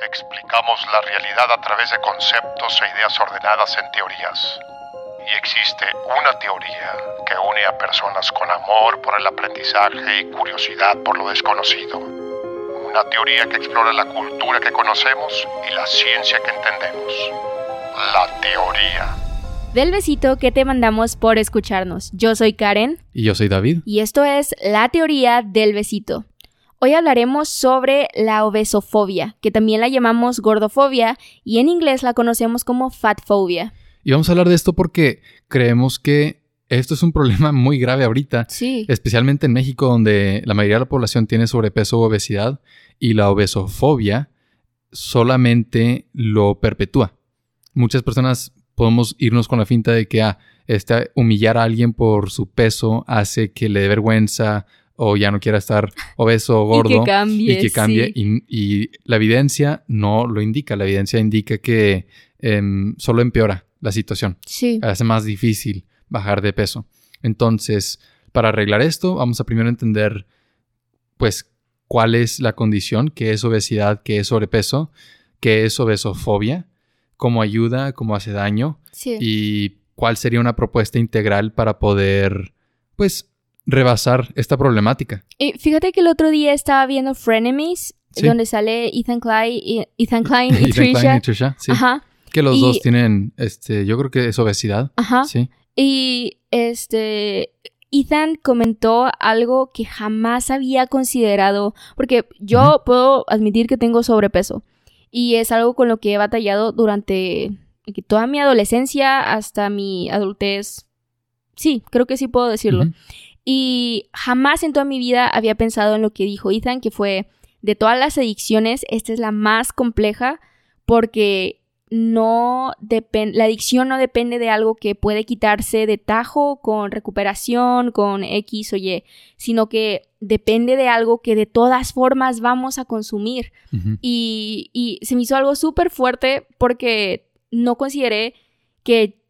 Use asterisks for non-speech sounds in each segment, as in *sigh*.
Explicamos la realidad a través de conceptos e ideas ordenadas en teorías. Y existe una teoría que une a personas con amor por el aprendizaje y curiosidad por lo desconocido. Una teoría que explora la cultura que conocemos y la ciencia que entendemos. La teoría. Del besito que te mandamos por escucharnos. Yo soy Karen. Y yo soy David. Y esto es La teoría del besito. Hoy hablaremos sobre la obesofobia, que también la llamamos gordofobia y en inglés la conocemos como fatfobia. Y vamos a hablar de esto porque creemos que esto es un problema *laughs* muy grave ahorita, Sí. especialmente en México donde la mayoría de la población tiene sobrepeso o obesidad y la obesofobia solamente lo perpetúa. Muchas personas podemos irnos con la finta de que ah, este, humillar a alguien por su peso hace que le dé vergüenza o ya no quiera estar *laughs* obeso o gordo. Y que cambie. y que cambie. sí. Y, y la evidencia no lo indica. La evidencia indica que em, solo empeora la situación. Sí. Hace más difícil bajar de peso. Entonces, para arreglar esto, vamos a primero entender, pues, cuál es la condición, qué es obesidad, qué es sobrepeso, qué es obesofobia, cómo ayuda, cómo hace daño Sí. y cuál sería una propuesta integral para poder, pues, rebasar esta problemática. Y fíjate que el otro día estaba viendo Frenemies, Sí. donde sale Ethan Klein y, Ethan Klein y *laughs* Ethan Trisha. Klein y Trisha, sí. Ajá, Que los Y- dos tienen, este, yo creo que es obesidad. ajá. Sí. Y este Ethan comentó algo que jamás había considerado, porque yo puedo admitir que tengo sobrepeso y es algo con lo que he batallado durante toda mi adolescencia hasta mi adultez. Sí, creo que sí puedo decirlo. Y jamás en toda mi vida había pensado en lo que dijo Ethan, que fue de todas las adicciones, esta es la más compleja porque no depende, la adicción no depende de algo que puede quitarse de tajo con recuperación, con X o Y, sino que depende de algo que de todas formas vamos a consumir. Y, y se me hizo algo súper fuerte porque no consideré que,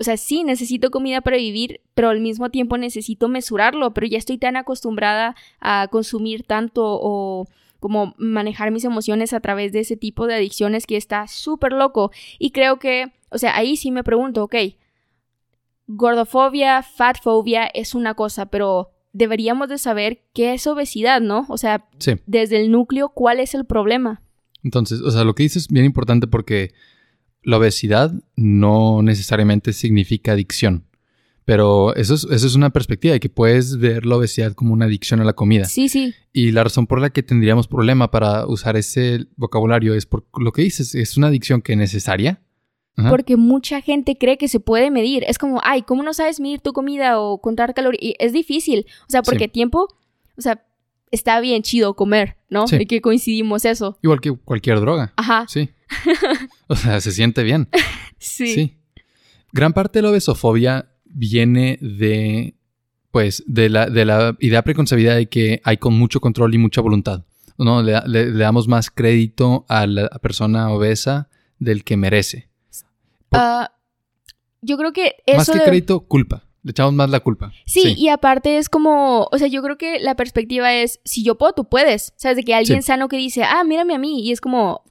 o sea, sí, necesito comida para vivir, pero al mismo tiempo necesito mesurarlo, pero ya estoy tan acostumbrada a consumir tanto o como manejar mis emociones a través de ese tipo de adicciones que está súper loco. Y creo que, o sea, ahí sí me pregunto, ok, gordofobia, fatfobia es una cosa, pero deberíamos de saber qué es obesidad, ¿no? O sea, Sí. desde el núcleo, ¿cuál es el problema? Entonces, o sea, lo que dices es bien importante porque la obesidad no necesariamente significa adicción. Pero eso es, eso es una perspectiva de que puedes ver la obesidad como una adicción a la comida. Sí, sí, Y la razón por la que tendríamos problema para usar ese vocabulario es por lo que dices, es una adicción que es necesaria. Ajá. porque mucha gente cree que se puede medir. Es como, ay, ¿cómo no sabes medir tu comida o contar calorías? Y es difícil. O sea, porque Sí. tiempo, o sea, está bien chido comer, ¿no? Sí. Y que coincidimos eso. Igual que cualquier droga. Ajá, Sí. *laughs* o sea, se siente bien. sí. Sí. Gran parte de la obesofobia viene de, pues, de la, de la idea preconcebida de que hay con mucho control y mucha voluntad. ¿no? Le, le- le damos más crédito a la persona obesa del que merece. Por- Ah, yo creo que más eso... que de- crédito, culpa. Le echamos más la culpa. Sí, y aparte es como, o sea, yo creo que la perspectiva es, si yo puedo, tú puedes. ¿Sabes? De que alguien Sí. sano que dice, ah, mírame a mí. Y es como,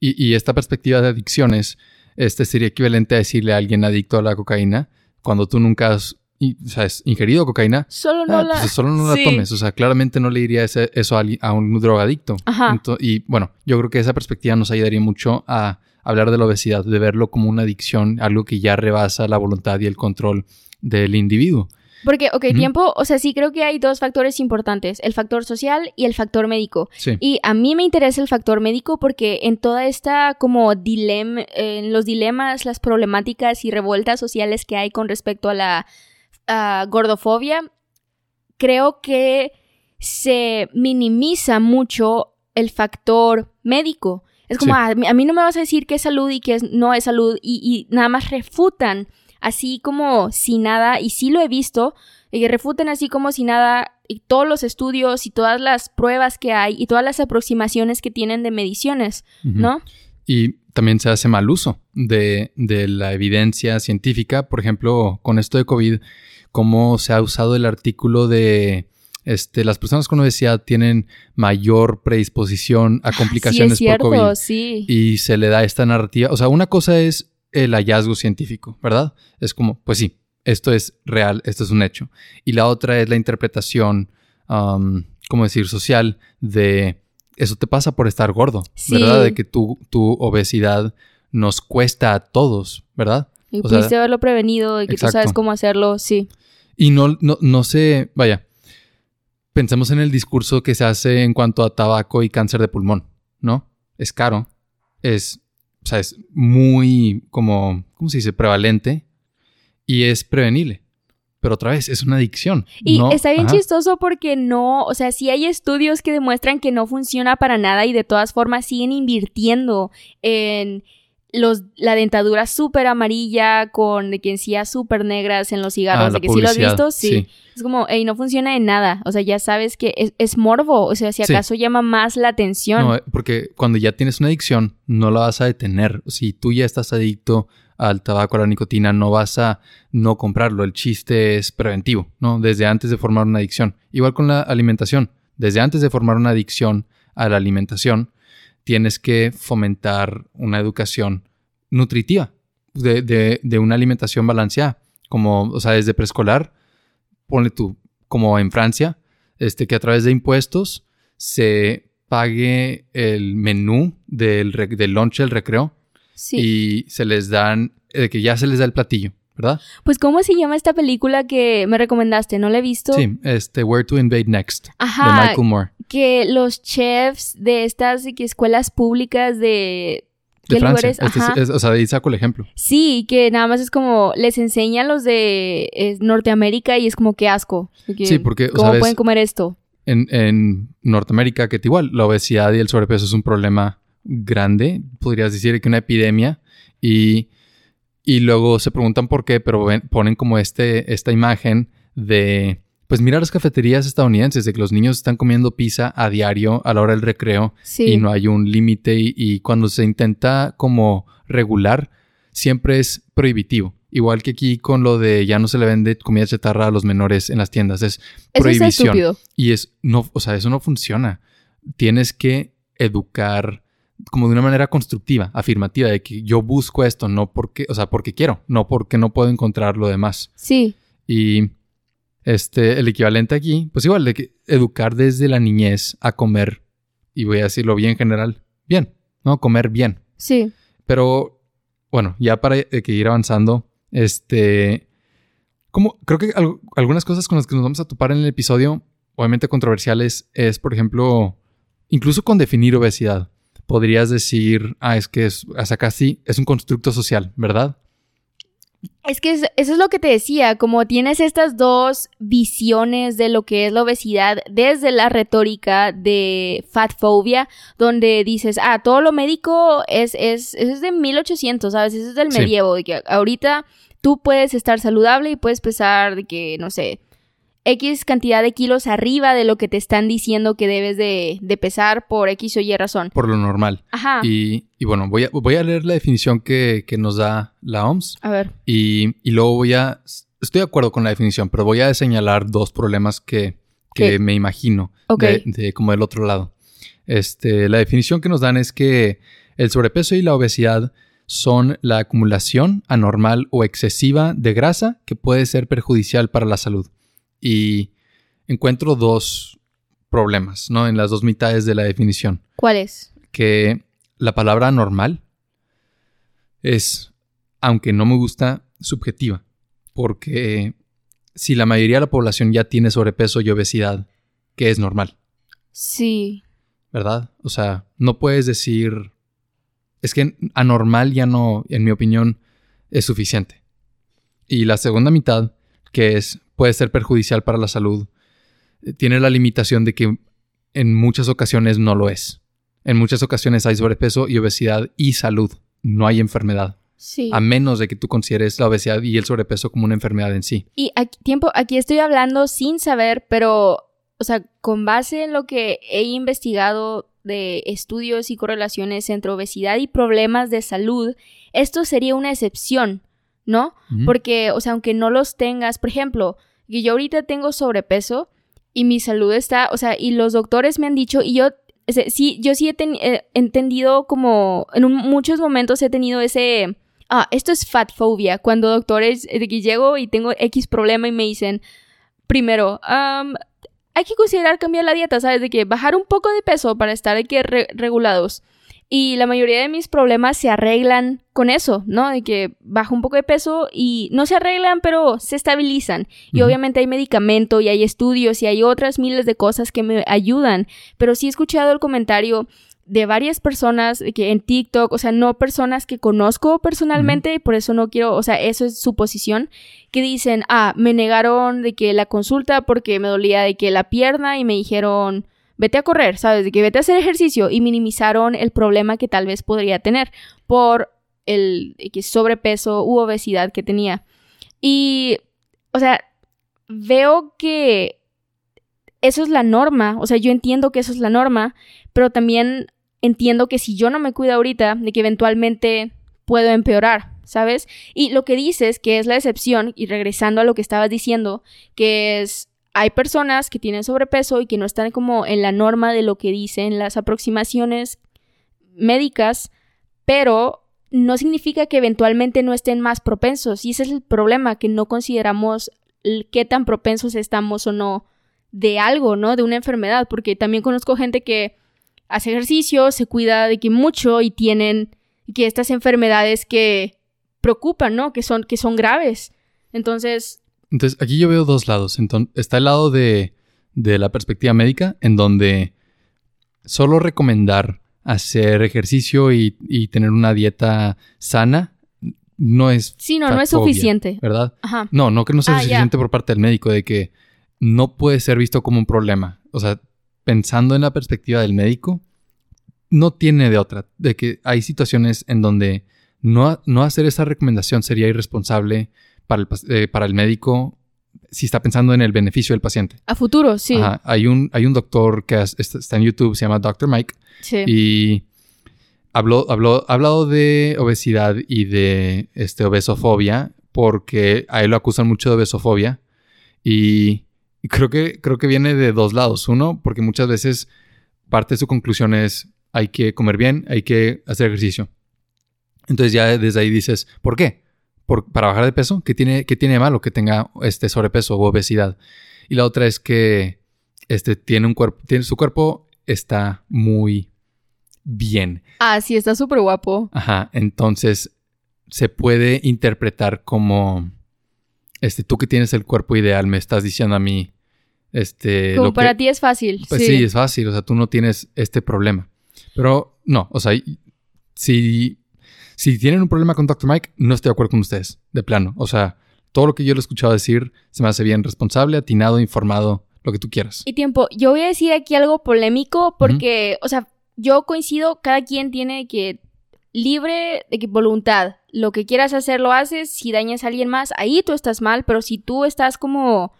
Y, y esta perspectiva de adicciones este sería equivalente a decirle a alguien adicto a la cocaína cuando tú nunca has sea, has ingerido cocaína. solo no ah, la... pues solo no Sí. la tomes. O sea, claramente no le diría ese- eso a, un drogadicto. Ajá. Y bueno, yo creo que esa perspectiva nos ayudaría mucho a hablar de la obesidad, de verlo como una adicción, algo que ya rebasa la voluntad y el control del individuo. Porque, ok, tiempo, o sea, sí creo que hay dos factores importantes, el factor social y el factor médico. Sí. Y a mí me interesa el factor médico porque en toda esta como dilema, en los dilemas, las problemáticas y revueltas sociales que hay con respecto a la gordofobia, creo que se minimiza mucho el factor médico. Es como, Sí. "Ah, a, mí, a mí no me vas a decir qué es salud y qué es- no es salud y, y nada más refutan así como si nada, y sí lo he visto, y refutan así como si nada y todos los estudios y todas las pruebas que hay y todas las aproximaciones que tienen de mediciones. ¿no? Y también se hace mal uso de, de la evidencia científica. Por ejemplo, con esto de COVID, cómo se ha usado el artículo de este, las personas con obesidad tienen mayor predisposición a complicaciones Ah, sí, es cierto, por COVID. sí. Y se le da esta narrativa. O sea, una cosa es el hallazgo científico, ¿verdad? Es como, pues sí, esto es real, esto es un hecho. Y la otra es la interpretación, um, ¿cómo decir?, social de eso te pasa por estar gordo, Sí. ¿verdad? De que tu, tu obesidad nos cuesta a todos, ¿verdad? Y o sea, pudiste haberlo prevenido y que tú sabes exacto. cómo hacerlo, sí. Y no, no, no sé, vaya, pensemos en el discurso que se hace en cuanto a tabaco y cáncer de pulmón, ¿no? Es caro, es, o sea, es muy como, ¿cómo se dice? Prevalente y es prevenible. Pero otra vez, es una adicción. Y ¿no? está bien Ajá. chistoso porque no, o sea, sí hay estudios que demuestran que no funciona para nada y de todas formas siguen invirtiendo en los, la dentadura súper amarilla con de que encías súper negras en los cigarros, Ah, de que sí lo has visto, sí. Es como, hey, no funciona en nada. O sea, ya sabes que es, es morbo. O sea, si Sí. acaso llama más la atención. No, eh, porque cuando ya tienes una adicción, no la vas a detener. Si tú ya estás adicto al tabaco, a la nicotina, no vas a no comprarlo. El chiste es preventivo, ¿no? Desde antes de formar una adicción. Igual con la alimentación. Desde antes de formar una adicción a la alimentación, tienes que fomentar una educación nutritiva, de, de- de una alimentación balanceada. Como, o sea, desde preescolar, ponle tú, como en Francia, este, que a través de impuestos se pague el menú del, del lunch, el recreo, sí. y se les dan, eh, que ya se les da el platillo, ¿verdad? Pues, ¿cómo se llama esta película que me recomendaste? ¿No la he visto? Sí, este, Where to Invade Next, de Michael Moore. Que los chefs de estas que escuelas públicas de... De ¿Qué Francia. lugares? Este es- Ajá. es- o sea, de ahí saco el ejemplo. Sí, que nada más es como les enseñan los de eh, Norteamérica y es como que asco. que, Sí, porque, ¿Cómo pueden comer esto? En, en Norteamérica, que igual la obesidad y el sobrepeso es un problema grande, podrías decir que una epidemia, y, y luego se preguntan por qué, pero ven- ponen como este, esta imagen de, pues mira las cafeterías estadounidenses, de que los niños están comiendo pizza a diario a la hora del recreo Sí. y no hay un límite y, y cuando se intenta como regular, siempre es prohibitivo. Igual que aquí con lo de ya no se le vende comida chatarra a los menores en las tiendas, es Eso prohibición. Y es, no, o sea, eso no funciona. Tienes que educar como de una manera constructiva, afirmativa, de que yo busco esto, no porque, o sea, porque quiero, no porque no puedo encontrar lo demás. Sí. Y este, el equivalente aquí, pues igual, de que educar desde la niñez a comer, y voy a decirlo bien general, bien, ¿no? Comer bien. Sí. Pero, bueno, ya para eh, que ir avanzando, este, como creo que al- algunas cosas con las que nos vamos a topar en el episodio, obviamente controversiales, es, por ejemplo, incluso con definir obesidad. Podrías decir, ah, es que es, hasta casi es un constructo social, ¿verdad? Es que es- eso es lo que te decía, como tienes estas dos visiones de lo que es la obesidad desde la retórica de fatfobia, donde dices, ah, todo lo médico es, es, eso es de 1800, ¿sabes? Eso es del Sí. medievo, de que ahorita tú puedes estar saludable y puedes pesar de que, no sé, X cantidad de kilos arriba de lo que te están diciendo que debes de, de pesar por X o Y razón. Por lo normal. Ajá. Y, y bueno, voy a, voy a leer la definición que, que nos da la OMS A ver. y, y luego voy a... Estoy de acuerdo con la definición, pero voy a señalar dos problemas que, que ¿Qué? me imagino de como del otro lado. Este, la definición que nos dan es que el sobrepeso y la obesidad son la acumulación anormal o excesiva de grasa que puede ser perjudicial para la salud. Y encuentro dos problemas, ¿no? En las dos mitades de la definición ¿Cuál es? que la palabra normal es, aunque no me gusta, subjetiva. Porque si la mayoría de la población ya tiene sobrepeso y obesidad, ¿qué es normal? Sí. ¿Verdad? O sea, no puedes decir... Es que anormal ya no, en mi opinión, es suficiente. Y la segunda mitad, que es, puede ser perjudicial para la salud, eh, tiene la limitación de que en muchas ocasiones no lo es. En muchas ocasiones hay sobrepeso y obesidad y salud. No hay enfermedad. Sí. A menos de que tú consideres la obesidad y el sobrepeso como una enfermedad en sí. Y aquí, tiempo, aquí estoy hablando sin saber, pero, o sea, con base en lo que he investigado de estudios y correlaciones entre obesidad y problemas de salud, esto sería una excepción, ¿no? Porque, o sea, aunque no los tengas, por ejemplo, que yo ahorita tengo sobrepeso y mi salud está, o sea, y los doctores me han dicho, y yo, sí, yo sí he eh, entendido como, en muchos momentos he tenido ese, ah, esto es fatfobia, cuando doctores, de que llego y tengo X problema y me dicen, primero, hay que considerar cambiar la dieta, ¿sabes? De que bajar un poco de peso para estar aquí regulados. Y la mayoría de mis problemas se arreglan con eso, ¿no? De que bajo un poco de peso y no se arreglan, pero se estabilizan. Y obviamente hay medicamento y hay estudios y hay otras miles de cosas que me ayudan. Pero sí he escuchado el comentario de varias personas que en TikTok, o sea, no personas que conozco personalmente, y por eso no quiero, o sea, eso es su posición, que dicen, ah, me negaron de que la consulta porque me dolía de que la pierna y me dijeron, vete a correr, ¿sabes? De que vete a hacer ejercicio y minimizaron el problema que tal vez podría tener por el sobrepeso u obesidad que tenía. Y, o sea, veo que eso es la norma, o sea, yo entiendo que eso es la norma, pero también entiendo que si yo no me cuido ahorita, de que eventualmente puedo empeorar, ¿sabes? Y lo que dices, que es la excepción, y regresando a lo que estabas diciendo, que es hay personas que tienen sobrepeso y que no están como en la norma de lo que dicen las aproximaciones médicas, pero no significa que eventualmente no estén más propensos. Y ese es el problema, que no consideramos qué tan propensos estamos o no de algo, ¿no? De una enfermedad, porque también conozco gente que hace ejercicio, se cuida de que mucho y tienen que estas enfermedades que preocupan, ¿no? Que son, que son graves. Entonces, entonces, aquí yo veo dos lados. Entonces, está el lado de, la perspectiva médica, en donde solo recomendar hacer ejercicio y, tener una dieta sana no es. Sí, no, no es suficiente. ¿Verdad? Ajá. No, no que no sea ah, suficiente por parte del médico, de que no puede ser visto como un problema. O sea, pensando en la perspectiva del médico, no tiene de otra. De que hay situaciones en donde no, no hacer esa recomendación sería irresponsable para el, eh, para el médico si está pensando en el beneficio del paciente. A futuro, sí. Hay, un, hay un doctor que está en YouTube, se llama Dr. Mike. Sí. Y habló, habló, ha hablado de obesidad y de este, obesofobia porque a él lo acusan mucho de obesofobia. Y, creo, que, creo que viene de dos lados. Uno, porque muchas veces parte de su conclusión es hay que comer bien, hay que hacer ejercicio. Entonces ya desde ahí dices, ¿por qué? Para bajar de peso, ¿qué tiene, qué tiene malo que tenga este sobrepeso o obesidad? Y la otra es que este, tiene un cuerpo, tiene, su cuerpo está muy bien. Ah, sí, está súper guapo. Ajá, entonces se puede interpretar como, este, tú que tienes el cuerpo ideal, me estás diciendo a mí, este... Como para ti es fácil. Pues sí. sí, es fácil, o sea, tú no tienes este problema. Pero no, o sea, si si tienen un problema con Dr. Mike, no estoy de acuerdo con ustedes, de plano. O sea, todo lo que yo le he escuchado decir se me hace bien responsable, atinado, informado, lo que tú quieras. Y tiempo, yo voy a decir aquí algo polémico porque, o sea, yo coincido, cada quien tiene que libre de voluntad. Lo que quieras hacer lo haces, si dañas a alguien más, ahí tú estás mal, pero si tú estás como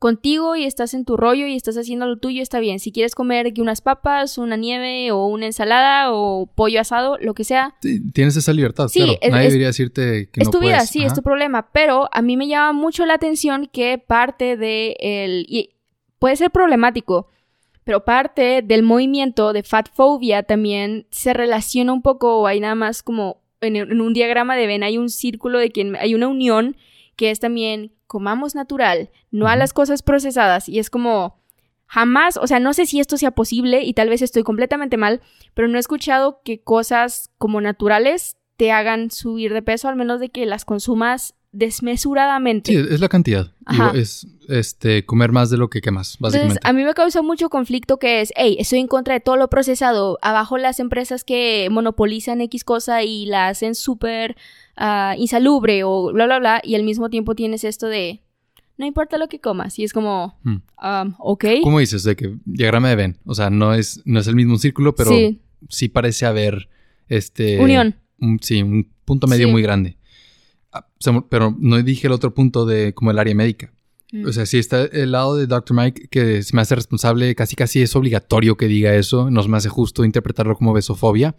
contigo y estás en tu rollo y estás haciendo lo tuyo, está bien. Si quieres comer unas papas, una nieve o una ensalada o pollo asado, lo que sea. tienes esa libertad, sí, claro. Nadie debería decirte que es no tu vida, sí, es tu problema. Pero a mí me llama mucho la atención que parte de el... Y puede ser problemático, pero parte del movimiento de fatfobia también se relaciona un poco, o hay nada más como en, en un diagrama de Venn hay un círculo de que hay una unión que es también comamos natural, no a las cosas procesadas. Y es como, jamás, o sea, no sé si esto sea posible y tal vez estoy completamente mal, pero no he escuchado que cosas como naturales te hagan subir de peso, al menos de que las consumas desmesuradamente. Sí, es la cantidad. es este, comer más de lo que quemas, básicamente. Entonces, a mí me causa mucho conflicto que es, hey, estoy en contra de todo lo procesado. Abajo las empresas que monopolizan X cosa y la hacen súper uh, insalubre o bla, bla, bla. Y al mismo tiempo tienes esto de, no importa lo que comas. Y es como, hmm. um, ok. ¿Cómo dices? De que diagrama de Venn. O sea, no es, no es el mismo círculo, pero sí, parece haber este... Unión. sí, un punto medio muy grande. Ah, pero no dije el otro punto de como el área médica. Mm. O sea, si está el lado de Dr. Mike que se me hace responsable, casi casi es obligatorio que diga eso, no se me hace justo interpretarlo como besofobia.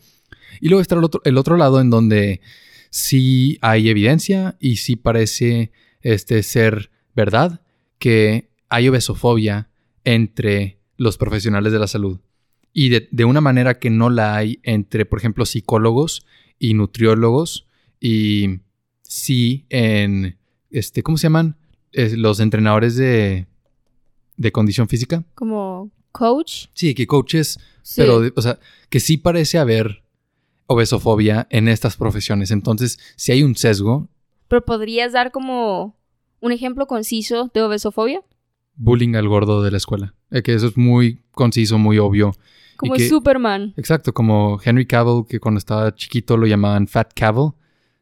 Y luego está el otro, el otro lado en donde sí hay evidencia y sí parece este, ser verdad que hay obesofobia entre los profesionales de la salud. Y de, de una manera que no la hay entre, por ejemplo, psicólogos y nutriólogos y sí en, este, ¿cómo se llaman? Eh, los entrenadores de, de condición física. Como coach. Sí, que coaches, Sí. pero, o sea, que sí parece haber obesofobia en estas profesiones. Entonces, si hay un sesgo, Pero podrías dar como un ejemplo conciso de obesofobia. bullying al gordo de la escuela. Eh, que eso es muy conciso, muy obvio. Como que- Superman. Exacto, como Henry Cavill, que cuando estaba chiquito lo llamaban Fat Cavill.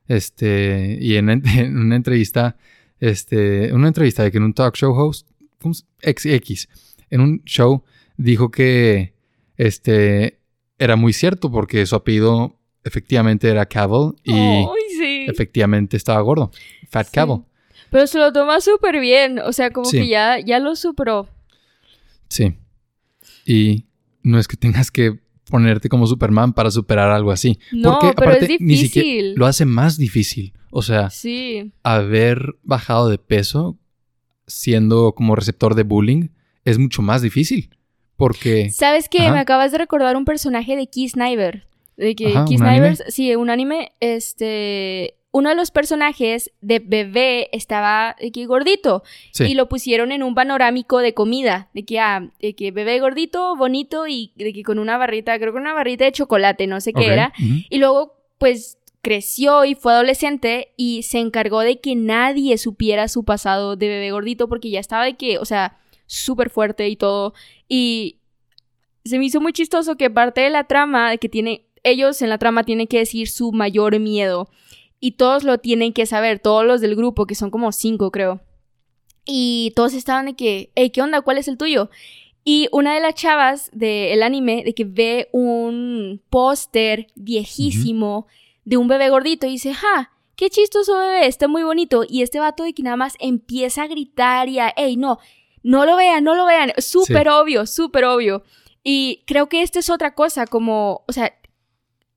Este, y en, *laughs* en una entrevista, este, una entrevista de que en un talk show host, ¿cómo se- X, X, en un show dijo que este era muy cierto porque su apellido efectivamente era Cavill y sí. efectivamente estaba gordo. Fat Sí. Cavill. Pero se lo toma súper bien. O sea, como Sí. que ya, ya lo superó. Sí. Y no es que tengas que ponerte como Superman para superar algo así. No, Porque, pero aparte, es ni siquiera- difícil. lo hace más difícil. O sea, Sí. haber bajado de peso siendo como receptor de bullying es mucho más difícil. Porque, ¿Sabes qué? Ajá. Me acabas de recordar un personaje de Keith Sniper. De que Ajá, Keith ¿un anime? Sniper, sí, un anime, este... Uno de los personajes de bebé estaba de que gordito sí, y lo pusieron en un panorámico de comida, de que, ah, de que bebé gordito, bonito y de que con una barrita, creo que una barrita de chocolate, no sé qué era. Y luego, pues, creció y fue adolescente y se encargó de que nadie supiera su pasado de bebé gordito porque ya estaba de que, o sea, súper fuerte y todo. Y se me hizo muy chistoso que parte de la trama, de que tiene, ellos en la trama tienen que decir su mayor miedo. Y todos lo tienen que saber, todos los del grupo, que son como cinco, creo. Y todos estaban de que, hey, ¿qué onda? ¿Cuál es el tuyo? Y una de las chavas del anime, de que ve un póster viejísimo de un bebé gordito y dice, ja, qué chistoso bebé, está muy bonito. Y este vato de que nada más empieza a gritar y a, hey, no, no lo vean, no lo vean. Súper obvio, súper obvio. Y creo que esta es otra cosa, como, o sea,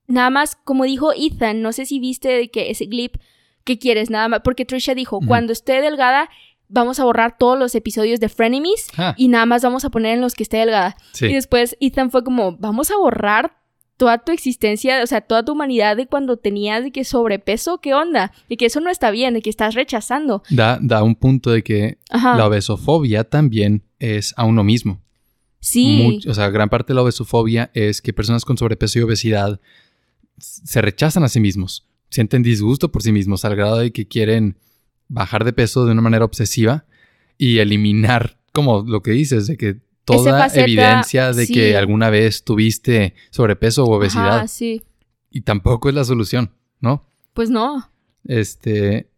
nada más, como dijo Ethan, no sé si viste de que ese clip que quieres, nada más, porque Trisha dijo, cuando esté delgada, vamos a borrar todos los episodios de Frenemies Ah, y nada más vamos a poner en los que esté delgada. sí. Y después Ethan fue como, vamos a borrar toda tu existencia, o sea, toda tu humanidad de cuando tenías de que sobrepeso, ¿qué onda? De que eso no está bien, de que estás rechazando. Da, da un punto de que Ajá. la obesofobia también es a uno mismo. sí. Much- o sea, gran parte de la obesofobia es que personas con sobrepeso y obesidad se rechazan a sí mismos, sienten disgusto por sí mismos al grado de que quieren bajar de peso de una manera obsesiva y eliminar, como lo que dices, de que toda faceta, evidencia de sí. que alguna vez tuviste sobrepeso o obesidad Ajá, sí. y tampoco es la solución, ¿no? Pues no. Este,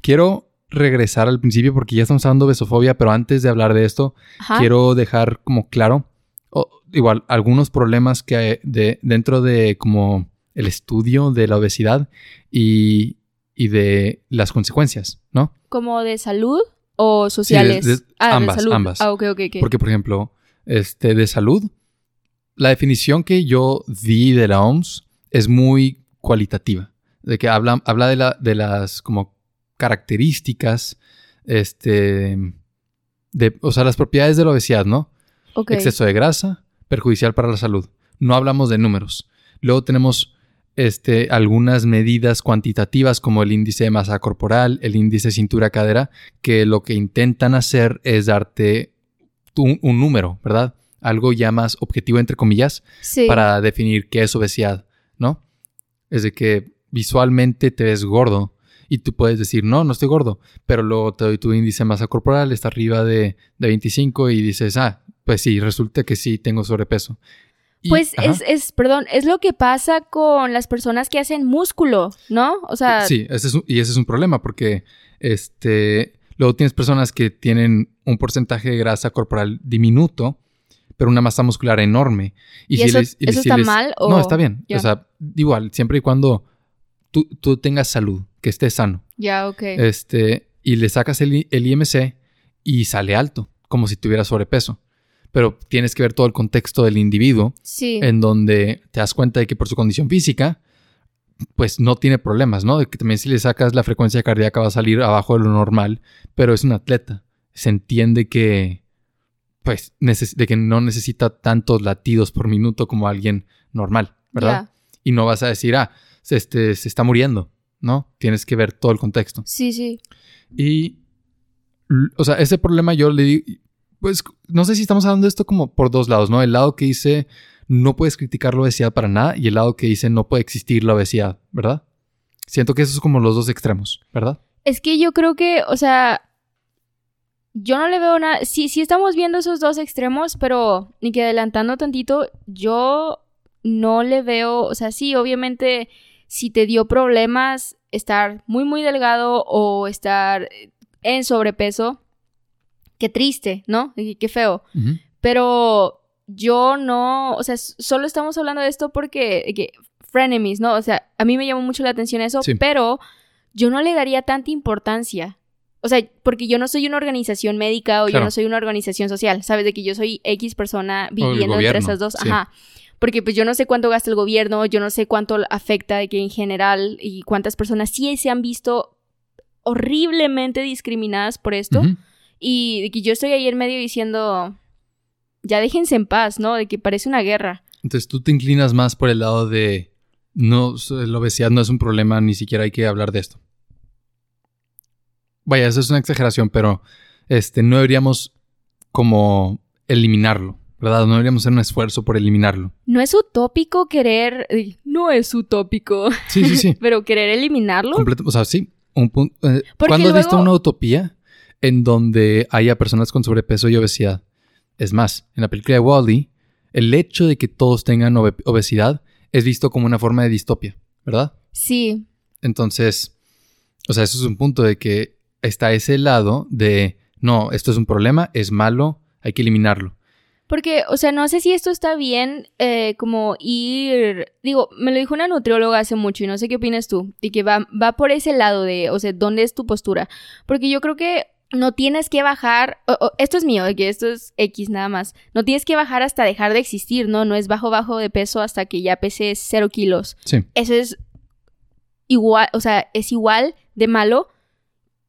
quiero regresar al principio porque ya estamos hablando de obesofobia, pero antes de hablar de esto, Ajá. quiero dejar como claro, o, igual, algunos problemas que hay de, dentro de como el estudio de la obesidad y, y de las consecuencias, ¿no? ¿Como de salud o sociales? de- ah, ambas, de salud. ambas. Ah, ok, ok, ok. Porque, por ejemplo, este, de salud, la definición que yo di de la OMS es muy cualitativa. De que habla, habla de, la, de las como características, este, de, o sea, las propiedades de la obesidad, ¿no? Exceso de grasa, perjudicial para la salud. No hablamos de números. Luego tenemos este, algunas medidas cuantitativas como el índice de masa corporal, el índice cintura-cadera, que lo que intentan hacer es darte un, un número, ¿verdad? Algo ya más objetivo, entre comillas, Sí. para definir qué es obesidad, ¿no? Es de que visualmente te ves gordo y tú puedes decir, no, no estoy gordo, pero luego te doy tu índice de masa corporal, está arriba de, de 25 y dices, ah, pues sí, resulta que sí tengo sobrepeso. Y- Pues ajá. es, es, perdón, es lo que pasa con las personas que hacen músculo, ¿no? O sea, Sí, ese es un- y ese es un problema porque este, luego tienes personas que tienen un porcentaje de grasa corporal diminuto, pero una masa muscular enorme. ¿Y si eso- les- eso si está les- mal o- No, está bien. O sea, igual, siempre y cuando tú, tú tengas salud, que estés sano, ya, ok. este, y le sacas el, el IMC y sale alto, como si tuviera sobrepeso. Pero tienes que ver todo el contexto del individuo sí. en donde te das cuenta de que por su condición física, pues no tiene problemas, ¿no? De que también si le sacas la frecuencia cardíaca va a salir abajo de lo normal, pero es un atleta. Se entiende que pues, de que no necesita tantos latidos por minuto como alguien normal, ¿verdad? Y no vas a decir, ah, se, este, se está muriendo, ¿no? Tienes que ver todo el contexto. Sí, sí. Y, o sea, ese problema yo le digo, pues, no sé si estamos hablando de esto como por dos lados, ¿no? El lado que dice, no puedes criticar la obesidad para nada, y el lado que dice, no puede existir la obesidad, ¿verdad? Siento que esos son como los dos extremos, ¿verdad? Es que yo creo que, o sea, yo no le veo nada. Sí, sí estamos viendo esos dos extremos, pero ni que adelantando tantito, yo no le veo, o sea, sí, obviamente, si te dio problemas estar muy, muy delgado o estar en sobrepeso, qué triste, ¿no? Y Qué feo. Pero yo no, o sea, solo estamos hablando de esto porque, que, frenemies, ¿no? O sea, a mí me llamó mucho la atención eso, Sí. pero yo no le daría tanta importancia. O sea, porque yo no soy una organización médica o yo no soy una organización social, ¿sabes? De que yo soy X persona viviendo entre esas dos. sí. Ajá. Porque pues yo no sé cuánto gasta el gobierno, yo no sé cuánto afecta de que en general y cuántas personas sí se han visto horriblemente discriminadas por esto. Y de que yo estoy ahí en medio diciendo, ya déjense en paz, ¿no? De que parece una guerra. Entonces tú te inclinas más por el lado de, no, la obesidad no es un problema, ni siquiera hay que hablar de esto. Vaya, eso es una exageración, pero este, no deberíamos como eliminarlo, ¿verdad? No deberíamos hacer un esfuerzo por eliminarlo. No es utópico querer... No es utópico, Sí, sí, sí. *laughs* pero querer eliminarlo. Completo- o sea, sí. Un punto, eh, ¿Cuándo has visto luego- una utopía en donde haya personas con sobrepeso y obesidad? Es más, en la película de Wally, el hecho de que todos tengan obe- obesidad es visto como una forma de distopia, ¿verdad? Sí, Entonces, o sea, eso es un punto de que está ese lado de, no, esto es un problema, es malo, hay que eliminarlo. porque, o sea, no sé si esto está bien eh, como ir... Digo, me lo dijo una nutrióloga hace mucho y no sé qué opinas tú. Y que va, va por ese lado de, o sea, ¿dónde es tu postura? Porque yo creo que no tienes que bajar... esto es mío, esto es X nada más. No tienes que bajar hasta dejar de existir, ¿no? No es bajo, bajo de peso hasta que ya peses cero kilos. Sí, eso es igual, o sea, es igual de malo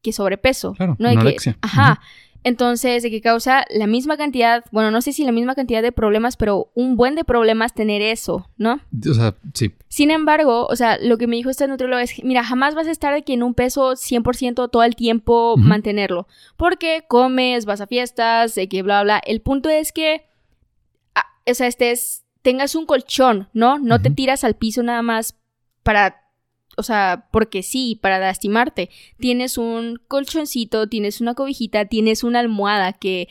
que sobrepeso. Claro, ¿no? De que- ajá. Entonces, de que causa la misma cantidad, bueno, no sé si la misma cantidad de problemas, pero un buen de problemas tener eso, ¿no? o sea, sí, Sin embargo, o sea, lo que me dijo esta nutrióloga es, mira, jamás vas a estar de que en un peso 100% todo el tiempo mantenerlo. Porque comes, vas a fiestas, de que bla, bla. El punto es que, ah, o sea, estés, tengas un colchón, ¿no? No te tiras al piso nada más para, o sea, porque sí, para lastimarte. Tienes un colchoncito, tienes una cobijita, tienes una almohada que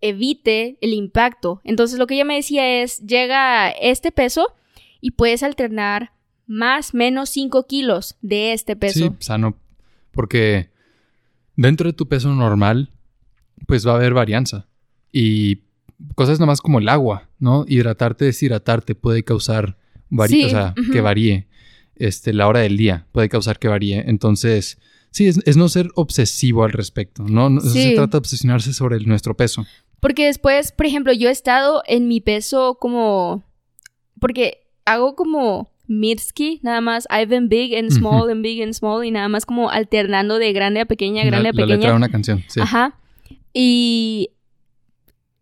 evite el impacto. Entonces lo que ella me decía es, llega este peso y puedes alternar más, menos 5 kilos de este peso. sí, sano. Porque dentro de tu peso normal, pues va a haber varianza. Y cosas nomás como el agua, ¿no? Hidratarte, deshidratarte puede causar, Sí, o sea, que varíe. Este, la hora del día puede causar que varíe. Entonces, sí, es, es no ser obsesivo al respecto, ¿no? No- Sí. se trata de obsesionarse sobre el- nuestro peso. Porque después, por ejemplo, yo he estado en mi peso como... Porque hago como Mitski, nada más. I've been big and small and big and small y nada más como alternando de grande a pequeña, grande la, a la pequeña. letra de una canción, sí. Ajá. Y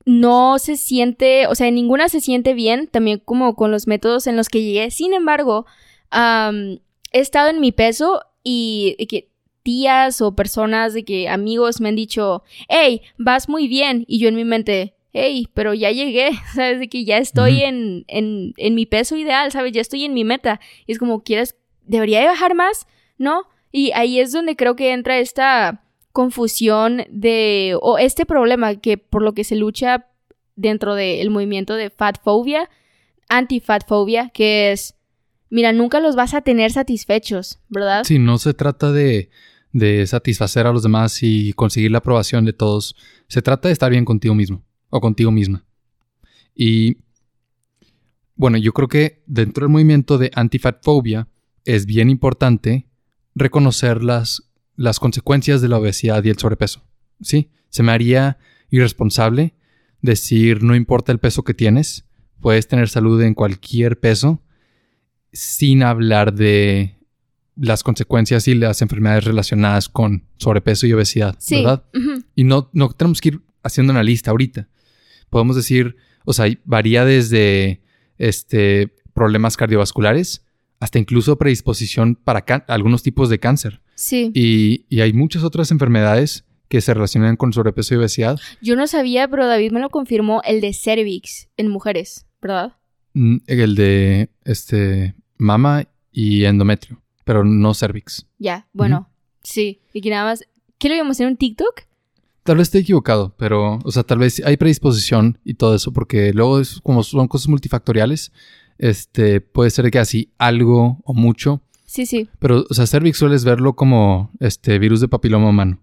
no se siente, o sea, ninguna se siente bien, también como con los métodos en los que llegué. Sin embargo, am, he estado en mi peso y, y que tías o personas de que amigos me han dicho, hey, vas muy bien. Y yo en mi mente, hey, pero ya llegué, *laughs* ¿sabes? De que ya estoy en, en, en mi peso ideal, ¿sabes? Ya estoy en mi meta. Y es como, ¿quieres, debería de bajar más? ¿No? Y ahí es donde creo que entra esta confusión de, o este problema que por lo que se lucha dentro del movimiento de fatfobia, anti-fatfobia, que es, mira, nunca los vas a tener satisfechos, ¿verdad? Sí, no se trata de, de satisfacer a los demás y conseguir la aprobación de todos. Se trata de estar bien contigo mismo o contigo misma. Y bueno, yo creo que dentro del movimiento de antifatfobia es bien importante reconocer las, las consecuencias de la obesidad y el sobrepeso. Sí, se me haría irresponsable decir no importa el peso que tienes, puedes tener salud en cualquier peso sin hablar de las consecuencias y las enfermedades relacionadas con sobrepeso y obesidad, Sí. ¿verdad? Y no, no tenemos que ir haciendo una lista ahorita, podemos decir, o sea, varía desde este, problemas cardiovasculares hasta incluso predisposición para algunos tipos de cáncer. Sí. Y, y, hay muchas otras enfermedades que se relacionan con sobrepeso y obesidad. Yo no sabía, pero David me lo confirmó, el de cervix en mujeres, ¿verdad? Mm, el de este mama y endometrio, pero no cervix. Ya, bueno, sí. Y que nada más, ¿qué lo íbamos a hacer en un TikTok? Tal vez esté equivocado, pero, o sea, tal vez hay predisposición y todo eso, porque luego es como son cosas multifactoriales, este, puede ser que así algo o mucho. Sí, sí. Pero, o sea, cervix sueles verlo como este virus de papiloma humano.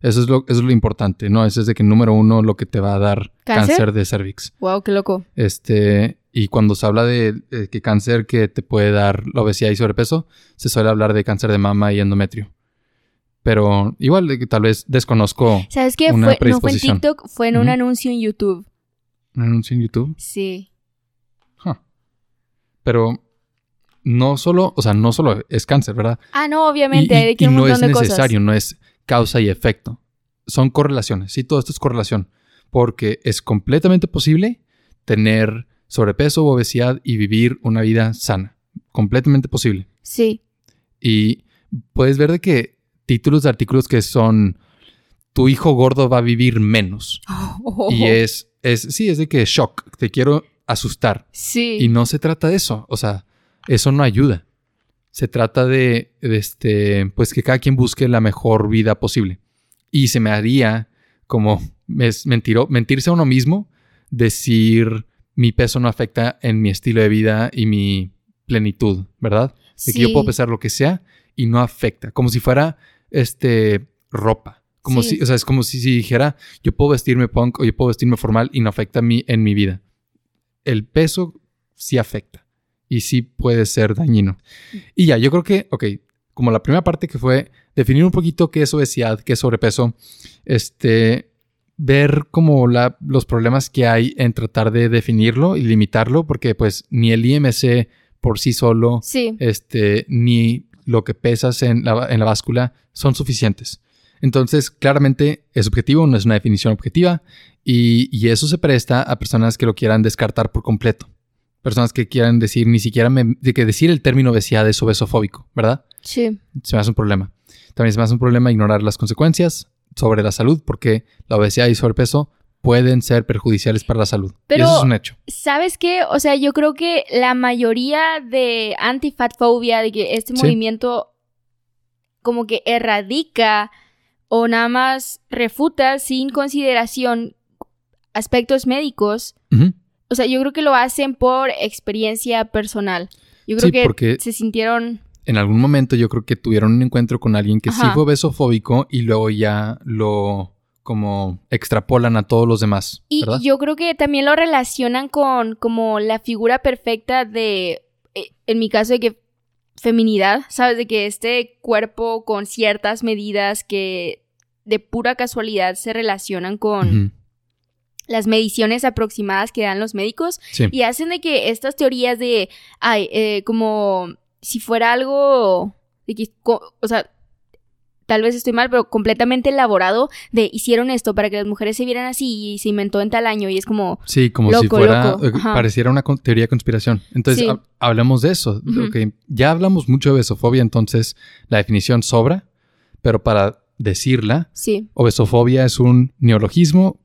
Eso es lo, eso es lo importante, ¿no? Eso es de que número uno lo que te va a dar cáncer, de cervix. Wow, qué loco. Este, y cuando se habla de, que cáncer que te puede dar la obesidad y sobrepeso, se suele hablar de cáncer de mama y endometrio. Pero igual, tal vez desconozco. ¿Sabes qué? Fue, no fue en TikTok, fue en un anuncio en YouTube. ¿Un anuncio en YouTube? Sí. Pero no solo, o sea, no solo es cáncer, ¿verdad? Ah, no, obviamente. Y, no es necesario, no es causa y efecto. Son correlaciones. Sí, todo esto es correlación. Porque es completamente posible tener sobrepeso o obesidad y vivir una vida sana. Completamente posible. Sí. Y puedes ver de que títulos de artículos que son tu hijo gordo va a vivir menos. Y es, es, sí, es de que shock, te quiero asustar. Sí. Y no se trata de eso. O sea, eso no ayuda. Se trata de, este, pues que cada quien busque la mejor vida posible. Y se me haría como *laughs* es mentiro, mentirse a uno mismo, decir mi peso no afecta en mi estilo de vida y mi plenitud, ¿verdad? De que yo puedo pesar lo que sea y no afecta, como si fuera este ropa. Como si, o sea, es como si, dijera, yo puedo vestirme punk o yo puedo vestirme formal y no afecta a mí en mi vida. El peso sí afecta y sí puede ser dañino. Y ya, yo creo que, ok, como la primera parte que fue definir un poquito qué es obesidad, qué es sobrepeso, este, ver como la, los problemas que hay en tratar de definirlo y limitarlo, porque pues ni el IMC por sí solo, este, ni lo que pesas en la, en la báscula son suficientes. Entonces, claramente es objetivo, no es una definición objetiva, y, y, eso se presta a personas que lo quieran descartar por completo. Personas que quieran decir, ni siquiera de que decir el término obesidad es obesofóbico, ¿verdad? Sí. Se me hace un problema. También se me hace un problema ignorar las consecuencias, sobre la salud, porque la obesidad y sobrepeso pueden ser perjudiciales para la salud. Pero, y eso es un hecho. ¿Sabes qué? O sea, yo creo que la mayoría de antifatfobia, de que este movimiento como que erradica o nada más refuta sin consideración aspectos médicos, o sea, yo creo que lo hacen por experiencia personal. Yo creo que se sintieron en algún momento yo creo que tuvieron un encuentro con alguien que sí fue obesofóbico y luego ya lo como extrapolan a todos los demás. Y yo creo que también lo relacionan con como la figura perfecta de, eh, en mi caso, de que feminidad, ¿sabes? De que este cuerpo con ciertas medidas que de pura casualidad se relacionan con... las mediciones aproximadas que dan los médicos y hacen de que estas teorías de, ay, eh, como si fuera algo, o sea, tal vez estoy mal, pero completamente elaborado de hicieron esto para que las mujeres se vieran así y se inventó en tal año y es como... Sí, como si fuera, pareciera una teoría de conspiración. Entonces, hablamos de eso. Ya hablamos mucho de obesofobia, entonces la definición sobra, pero para decirla, sí. obesofobia es un neologismo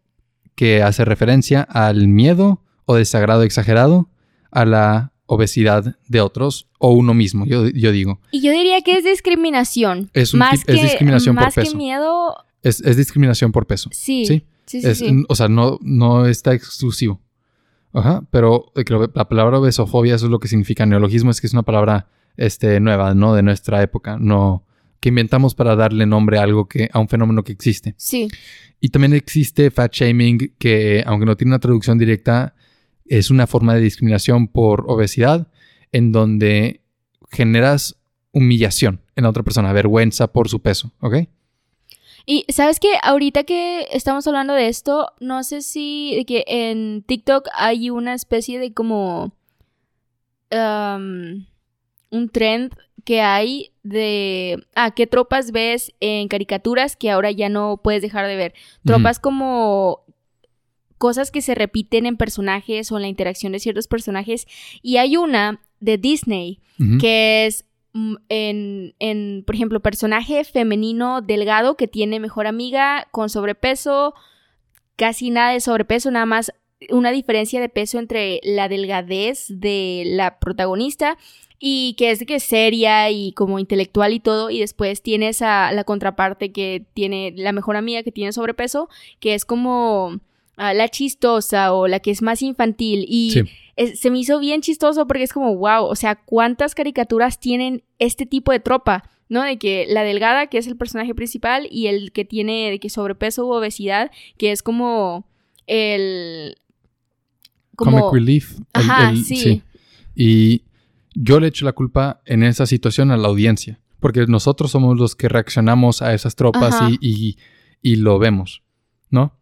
que hace referencia al miedo o desagrado exagerado a la obesidad de otros o uno mismo, yo, digo. Y yo diría que es discriminación. Es, más que, discriminación por peso. que miedo. Es, discriminación por peso. Sí. Sí, sí, O sea, no, no está exclusivo. Ajá, pero la palabra obesofobia, eso es lo que significa neologismo, es que es una palabra este, nueva, ¿no? De nuestra época, no que inventamos para darle nombre a algo que, a un fenómeno que existe. Sí. Y también existe fat shaming, que aunque no tiene una traducción directa, es una forma de discriminación por obesidad en donde generas humillación en la otra persona, vergüenza por su peso, ¿ok? Y sabes que ahorita que estamos hablando de esto, no sé si que en TikTok hay una especie de como um, un trend que hay de ah, qué tropas ves en caricaturas que ahora ya no puedes dejar de ver. Tropas como cosas que se repiten en personajes o en la interacción de ciertos personajes. Y hay una de Disney que es mm, en, en, por ejemplo, personaje femenino delgado que tiene mejor amiga con sobrepeso, casi nada de sobrepeso, nada más una diferencia de peso entre la delgadez de la protagonista y que es de que es seria y como intelectual y todo y después tienes a la contraparte que tiene la mejor amiga que tiene sobrepeso que es como ah, la chistosa o la que es más infantil y Sí. es- se me hizo bien chistoso porque es como wow, o sea, cuántas caricaturas tienen este tipo de tropa, ¿no? De que la delgada, que es el personaje principal, y el que tiene de que sobrepeso u obesidad, que es como el como Comic Relief. el- Ajá, el- sí. Y yo le echo la culpa en esa situación a la audiencia, porque nosotros somos los que reaccionamos a esas tropas y- y lo vemos, ¿no?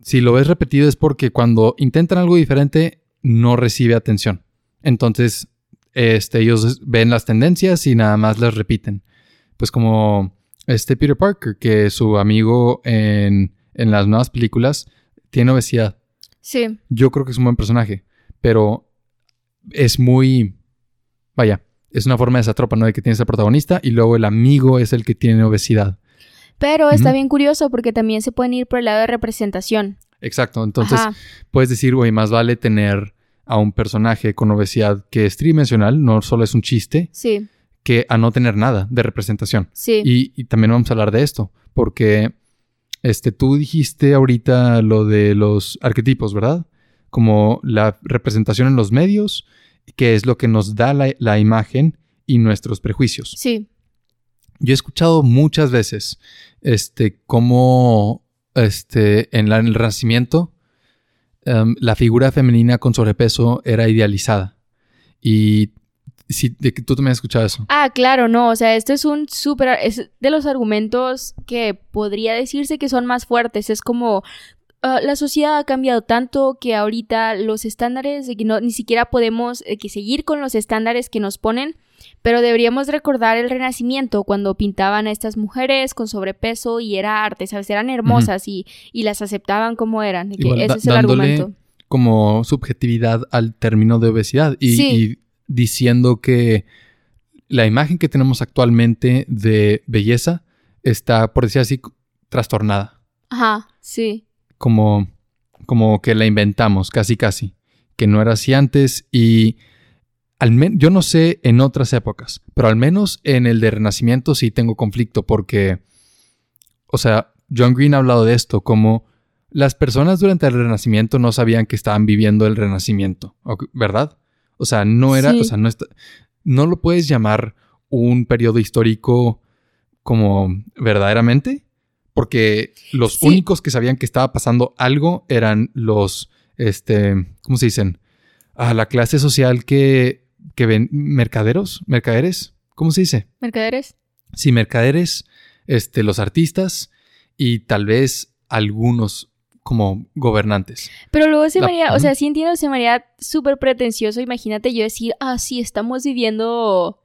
Si lo ves repetido es porque cuando intentan algo diferente no recibe atención. Entonces, este, ellos ven las tendencias y nada más las repiten. Pues como este Peter Parker, que su amigo en, en las nuevas películas tiene obesidad Sí, yo creo que es un buen personaje, pero es muy, vaya, es una forma de esa tropa, ¿no? De que tienes al protagonista y luego el amigo es el que tiene obesidad. pero está bien curioso porque también se pueden ir por el lado de representación. Exacto, entonces Ajá, puedes decir, güey, más vale tener a un personaje con obesidad que es tridimensional, no solo es un chiste, sí, que a no tener nada de representación. sí. Y, y también vamos a hablar de esto, porque este, tú dijiste ahorita lo de los arquetipos, ¿verdad? Como la representación en los medios, que es lo que nos da la, la imagen y nuestros prejuicios. Sí, Yo he escuchado muchas veces este, cómo este, en, la- en el Renacimiento em, la figura femenina con sobrepeso era idealizada. Y si, de que tú también has escuchado eso. Ah, claro, no, o sea, esto es un súper, es de los argumentos que podría decirse que son más fuertes, es como ah, la sociedad ha cambiado tanto que ahorita los estándares de que no, ni siquiera podemos eh, que seguir con los estándares que nos ponen, pero deberíamos recordar el renacimiento cuando pintaban a estas mujeres con sobrepeso y era arte, ¿sabes? Eran hermosas y, y las aceptaban como eran, que Igual, ese es el dándole argumento. como subjetividad al término de obesidad y, Sí. y diciendo que la imagen que tenemos actualmente de belleza está, por decir así, trastornada. Ajá, sí, Como, como que la inventamos, casi casi. Que no era así antes y al men- yo no sé en otras épocas, pero al menos en el de Renacimiento sí tengo conflicto porque, o sea, John Green ha hablado de esto, como las personas durante el Renacimiento no sabían que estaban viviendo el Renacimiento. ¿verdad? O sea, no era, Sí. o sea, no está, no lo puedes llamar un periodo histórico como verdaderamente, porque los Sí. únicos que sabían que estaba pasando algo eran los, este, ¿cómo se dicen? A la clase social que, que ven, mercaderos, mercaderes, ¿cómo se dice? mercaderes. Sí, mercaderes, este, los artistas y tal vez algunos como gobernantes. Pero luego se me haría, o sea, sí entiendo, se me haría súper pretencioso. Imagínate yo decir, ah, sí, estamos viviendo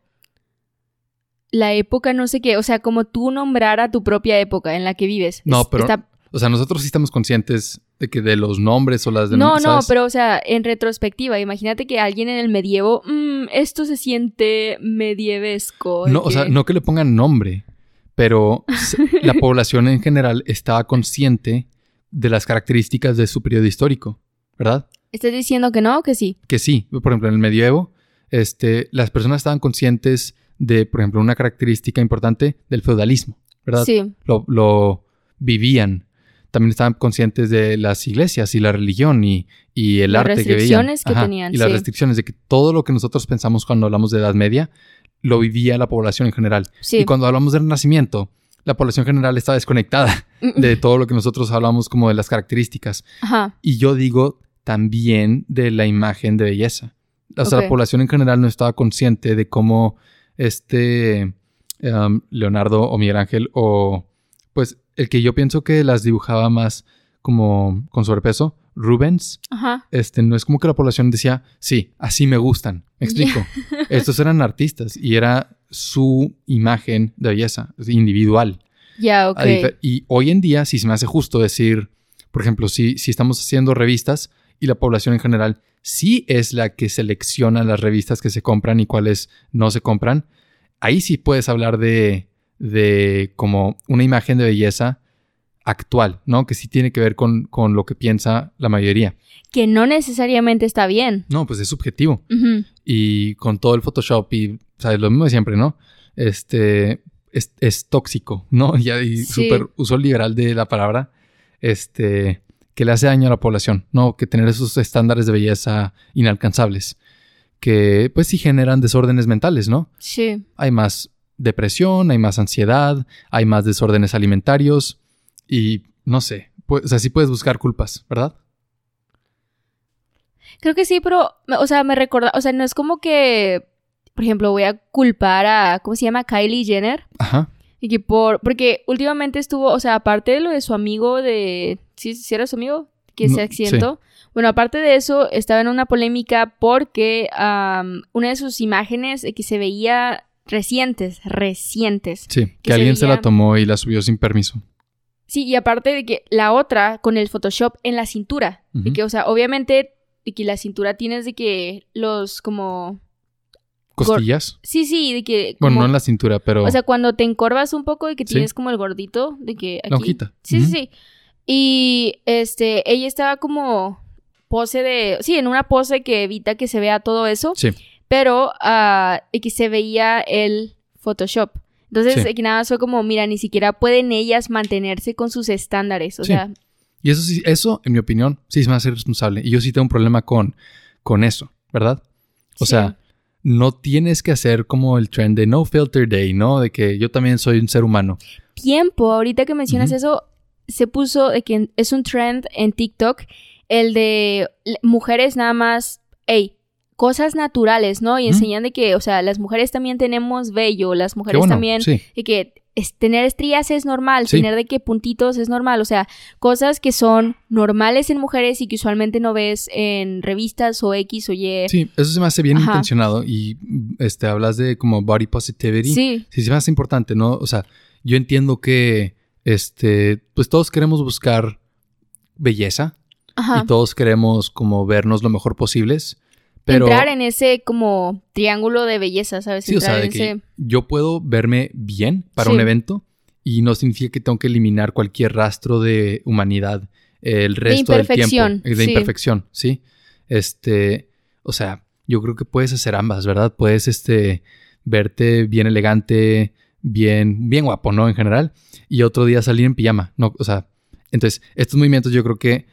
la época, no sé qué. O sea, como tú nombrar a tu propia época en la que vives. No, pero está- O sea, nosotros sí estamos conscientes de que de los nombres o las de No, no, pero o sea, en retrospectiva, imagínate que alguien en el medievo, "Mm, esto se siente medievesco. No, o sea, no que le pongan nombre, pero la *laughs* población en general estaba consciente de las características de su periodo histórico, ¿verdad? ¿Estás diciendo que no o que sí? Que sí, por ejemplo, en el medievo, este, las personas estaban conscientes de, por ejemplo, una característica importante del feudalismo, ¿verdad? Sí, Lo, lo vivían. También estaban conscientes de las iglesias y la religión y, y el Las arte que veían. restricciones que tenían, Y las restricciones de que todo lo que nosotros pensamos cuando hablamos de Edad Media lo vivía la población en general. sí. Y cuando hablamos del Renacimiento, la población general está desconectada de todo lo que nosotros hablamos como de las características. Ajá, Y yo digo también de la imagen de belleza. O sea, la población en general no estaba consciente de cómo este um, Leonardo o Miguel Ángel o pues el que yo pienso que las dibujaba más como con sobrepeso, Rubens, ajá. este no es como que la población decía, sí, así me gustan. ¿Me explico? *laughs* Estos eran artistas y era su imagen de belleza individual. Ya, ok. Y hoy en día sí se me hace justo decir, por ejemplo, si, si estamos haciendo revistas y la población en general sí es la que selecciona las revistas que se compran y cuáles no se compran, ahí sí puedes hablar de, de como una imagen de belleza actual, ¿no? Que sí tiene que ver con, con, lo que piensa la mayoría. Que no necesariamente está bien. No, pues es subjetivo. Y con todo el Photoshop y, ¿sabes? Lo mismo de siempre, ¿no? Este, es, es tóxico, ¿no? *laughs* Ya, y Sí. súper uso liberal de la palabra, este, que le hace daño a la población, ¿no? Que tener esos estándares de belleza inalcanzables, que pues sí generan desórdenes mentales, ¿no? Sí. Hay más depresión, hay más ansiedad, hay más desórdenes alimentarios y no sé, pues, o sea, sí puedes buscar culpas, ¿verdad? Creo que sí, pero, o sea, me recuerda, o sea, no es como que, por ejemplo, voy a culpar a, ¿cómo se llama? Kylie Jenner. Ajá. Y que por, porque últimamente estuvo, o sea, aparte de lo de su amigo de, ¿sí, sí era su amigo? Que No, se accidentó. Bueno, aparte de eso, estaba en una polémica porque una de sus imágenes eh, que se veía recientes, recientes. Sí, que, alguien se veía- la tomó y la subió sin permiso. Sí, y aparte de que la otra con el Photoshop en la cintura. De que, o sea, obviamente, de que la cintura tienes de que los como... Costillas. Sí, sí, de que... Bueno, no en la cintura, pero O sea, cuando te encorvas un poco de que Sí. tienes como el gordito, de que aquí... la hojita. Sí, sí, sí. Y este, ella estaba como pose de, sí, en una pose que evita que se vea todo eso, Sí, pero y que se veía el Photoshop. Entonces, Sí. nada más fue como, mira, ni siquiera pueden ellas mantenerse con sus estándares. O Sí. sea, y eso sí, eso, en mi opinión, sí es más irresponsable. Y yo sí tengo un problema con, con eso, ¿verdad? O Sí. sea, no tienes que hacer como el trend de no filter day, ¿no? De que yo también soy un ser humano. tiempo, ahorita que mencionas eso, se puso de que es un trend en TikTok, el de mujeres nada más, hey, cosas naturales, ¿no? Y enseñan de que, o sea, las mujeres también tenemos vello, las mujeres bueno, también, sí. de que es- tener estrías es normal, Sí. tener de que puntitos es normal, o sea, cosas que son normales en mujeres y que usualmente no ves en revistas o X o Y. Sí, eso se me hace bien Ajá. intencionado. Y este, hablas de como body positivity. Sí, Sí, se me hace importante, ¿no? O sea, yo entiendo que, este, pues todos queremos buscar belleza ajá. y todos queremos como vernos lo mejor posibles, pero... Entrar en ese como triángulo de belleza, ¿sabes? Sí, o sea, de en ese... yo puedo verme bien para Sí. un evento y no significa que tengo que eliminar cualquier rastro de humanidad el resto del tiempo. imperfección, eh, De sí. imperfección, sí. Este, o sea, yo creo que puedes hacer ambas, ¿verdad? Puedes, este, verte bien elegante, bien, bien guapo, ¿no? En general. Y otro día salir en pijama, ¿no? O sea, entonces, estos movimientos yo creo que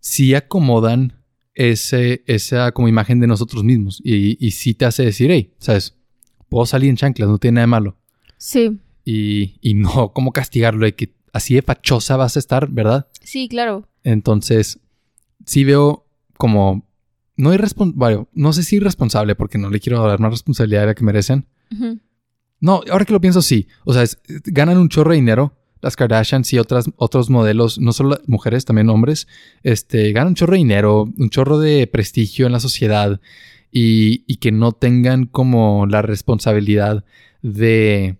sí acomodan ese, esa como imagen de nosotros mismos y, y sí te hace decir, hey, ¿sabes? Puedo salir en chanclas, no tiene nada de malo. Sí, Y, y no, *laughs* ¿cómo castigarlo? De que así de fachosa vas a estar, ¿verdad? sí, claro. Entonces, sí veo como, no irresponsable, bueno, no sé si irresponsable, porque no le quiero dar más responsabilidad de la que merecen. No, ahora que lo pienso, sí. O sea, es- ganan un chorro de dinero. Las Kardashians y otras, otros modelos, no solo mujeres, también hombres, este, ganan un chorro de dinero, un chorro de prestigio en la sociedad y, y que no tengan como la responsabilidad de,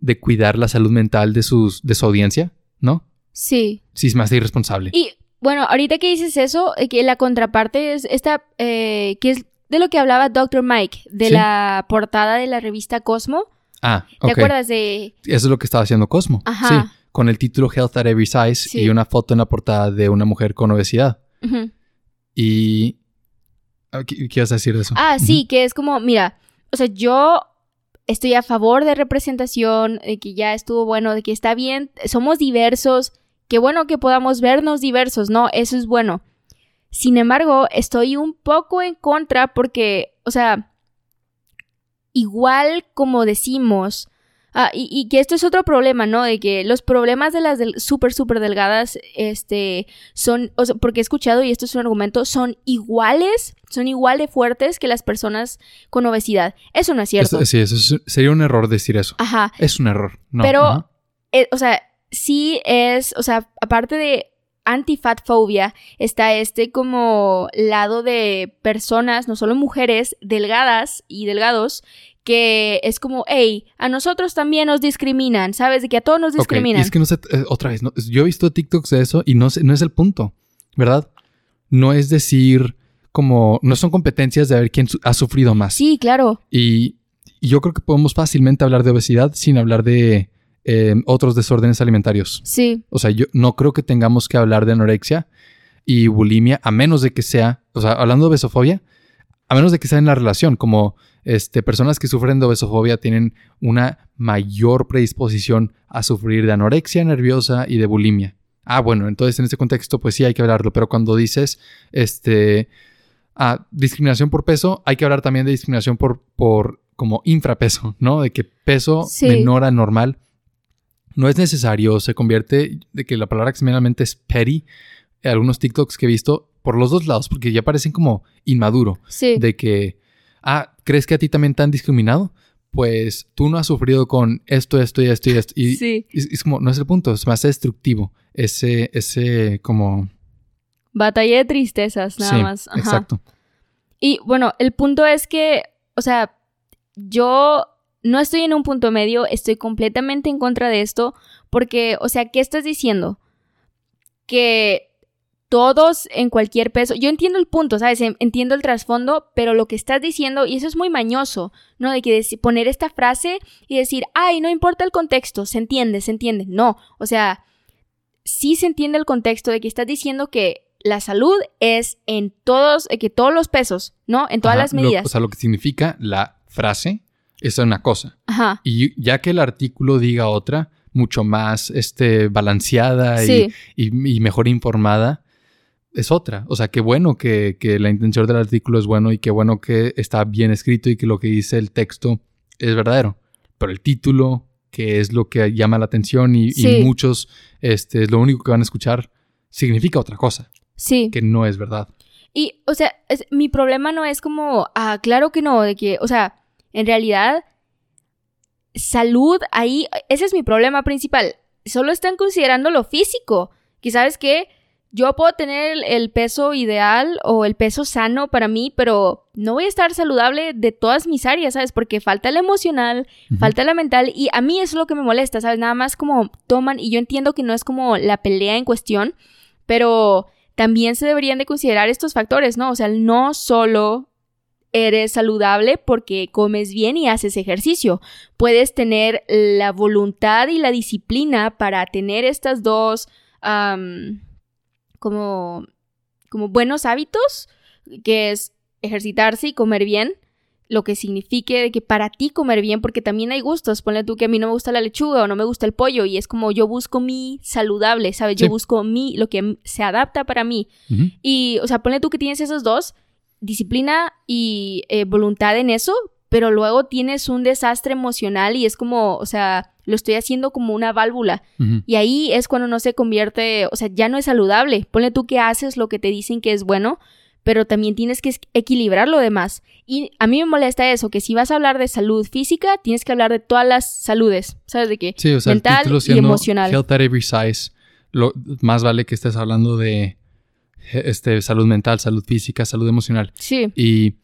de cuidar la salud mental de, sus, de su audiencia, ¿no? Sí. Sí, es más irresponsable. Y bueno, ahorita que dices eso, eh, que la contraparte es esta, eh, que es de lo que hablaba Dr. Mike, de Sí. la portada de la revista Cosmo. Ah, ¿Te ok. acuerdas de...? Eso es lo que estaba haciendo Cosmo. Ajá. Sí, con el título Health at Every Size Sí. y una foto en la portada de una mujer con obesidad. Y... ah, ¿Qué, qué ibas a decir de eso? Ah, sí, que es como, mira, o sea, yo estoy a favor de representación, de que ya estuvo bueno, de que está bien, somos diversos, qué bueno que podamos vernos diversos, ¿no? Eso es bueno. Sin embargo, estoy un poco en contra porque, o sea, igual como decimos, ah, y, y que esto es otro problema, ¿no? De que los problemas de las del, súper, súper delgadas, este, son, o sea, porque he escuchado, y esto es un argumento, son iguales, son igual de fuertes que las personas con obesidad. Eso no es cierto. Eso- sí, eso es- sería un error decir eso. Ajá. Es un error. No, Pero-. Eh, o sea, sí es, o sea, aparte de antifatfobia, está este como lado de personas, no solo mujeres, delgadas y delgados, que es como, hey, a nosotros también nos discriminan, ¿sabes? De que a todos nos discriminan. es que no sé, eh, otra vez, yo he visto TikToks de eso y no, no es el punto, ¿verdad? No es decir como, no son competencias de ver quién ha sufrido más. Sí, claro. Y, yo creo que podemos fácilmente hablar de obesidad sin hablar de em, otros desórdenes alimentarios. Sí. O sea, yo no creo que tengamos que hablar de anorexia y bulimia, a menos de que sea, o sea, hablando de obesofobia, a menos de que sea en la relación, como este, personas que sufren de obesofobia tienen una mayor predisposición a sufrir de anorexia nerviosa y de bulimia. Ah, bueno, entonces en este contexto, pues sí hay que hablarlo, pero cuando dices, este, ah, discriminación por peso, hay que hablar también de discriminación por, por como infrapeso, ¿no? De que peso menor al normal no es necesario, se convierte, de que la palabra que es petty, algunos TikToks que he visto, por los dos lados, porque ya parecen como inmaduro. Sí. De que, ah, ¿crees que a ti también te han discriminado? Pues tú no has sufrido con esto, esto y esto y esto. Y sí. es, como, no es el punto, es más destructivo. Ese, ese como... Batalla de tristezas, nada más. Exacto. Y bueno, el punto es que, o sea, yo no estoy en un punto medio, estoy completamente en contra de esto, porque, o sea, ¿qué estás diciendo? Que todos en cualquier peso. Yo entiendo el punto, ¿sabes? Entiendo el trasfondo, pero lo que estás diciendo, y eso es muy mañoso, ¿no? De que poner esta frase y decir, ay, no importa el contexto, se entiende, se entiende. No, o sea, sí se entiende el contexto de que estás diciendo que la salud es en todos, que todos los pesos, ¿no? En todas las medidas. o sea, lo que significa la frase es una cosa. Ajá. Y ya que el artículo diga otra, mucho más este, balanceada y mejor informada, es otra. O sea, qué bueno que, la intención del artículo es bueno y qué bueno que está bien escrito y que lo que dice el texto es verdadero. Pero el título, que es lo que llama la atención y, muchos, este, es lo único que van a escuchar, significa otra cosa. Sí. Que no es verdad. Y, o sea, mi problema no es como, ah, claro que no, de que, o sea, en realidad, salud ahí, ese es mi problema principal. Solo están considerando lo físico. Que sabes que yo puedo tener el, peso ideal o el peso sano para mí, pero no voy a estar saludable de todas mis áreas, ¿sabes? Porque falta la emocional, falta la mental y a mí eso es lo que me molesta, ¿sabes? Nada más como toman y yo entiendo que no es como la pelea en cuestión, pero también se deberían de considerar estos factores, ¿no? O sea, no solo eres saludable porque comes bien y haces ejercicio. Puedes tener la voluntad y la disciplina para tener estas dos como, como buenos hábitos, que es ejercitarse y comer bien, lo que signifique de que para ti comer bien, porque también hay gustos, ponle tú que a mí no me gusta la lechuga o no me gusta el pollo y es como yo busco mi saludable, ¿sabes? Yo busco mi, lo que se adapta para mí. Y, o sea, ponle tú que tienes esos dos, disciplina y eh, voluntad en eso, pero luego tienes un desastre emocional y es como, o sea, lo estoy haciendo como una válvula. Y ahí es cuando no se convierte, o sea, ya no es saludable. Ponle tú que haces lo que te dicen que es bueno, pero también tienes que equilibrar lo demás. Y a mí me molesta eso, que si vas a hablar de salud física, tienes que hablar de todas las saludes, ¿sabes de qué? Sí, o sea, mental y emocional. Health at every size. Lo, más vale que estés hablando de este, salud mental, salud física, salud emocional. Sí. Y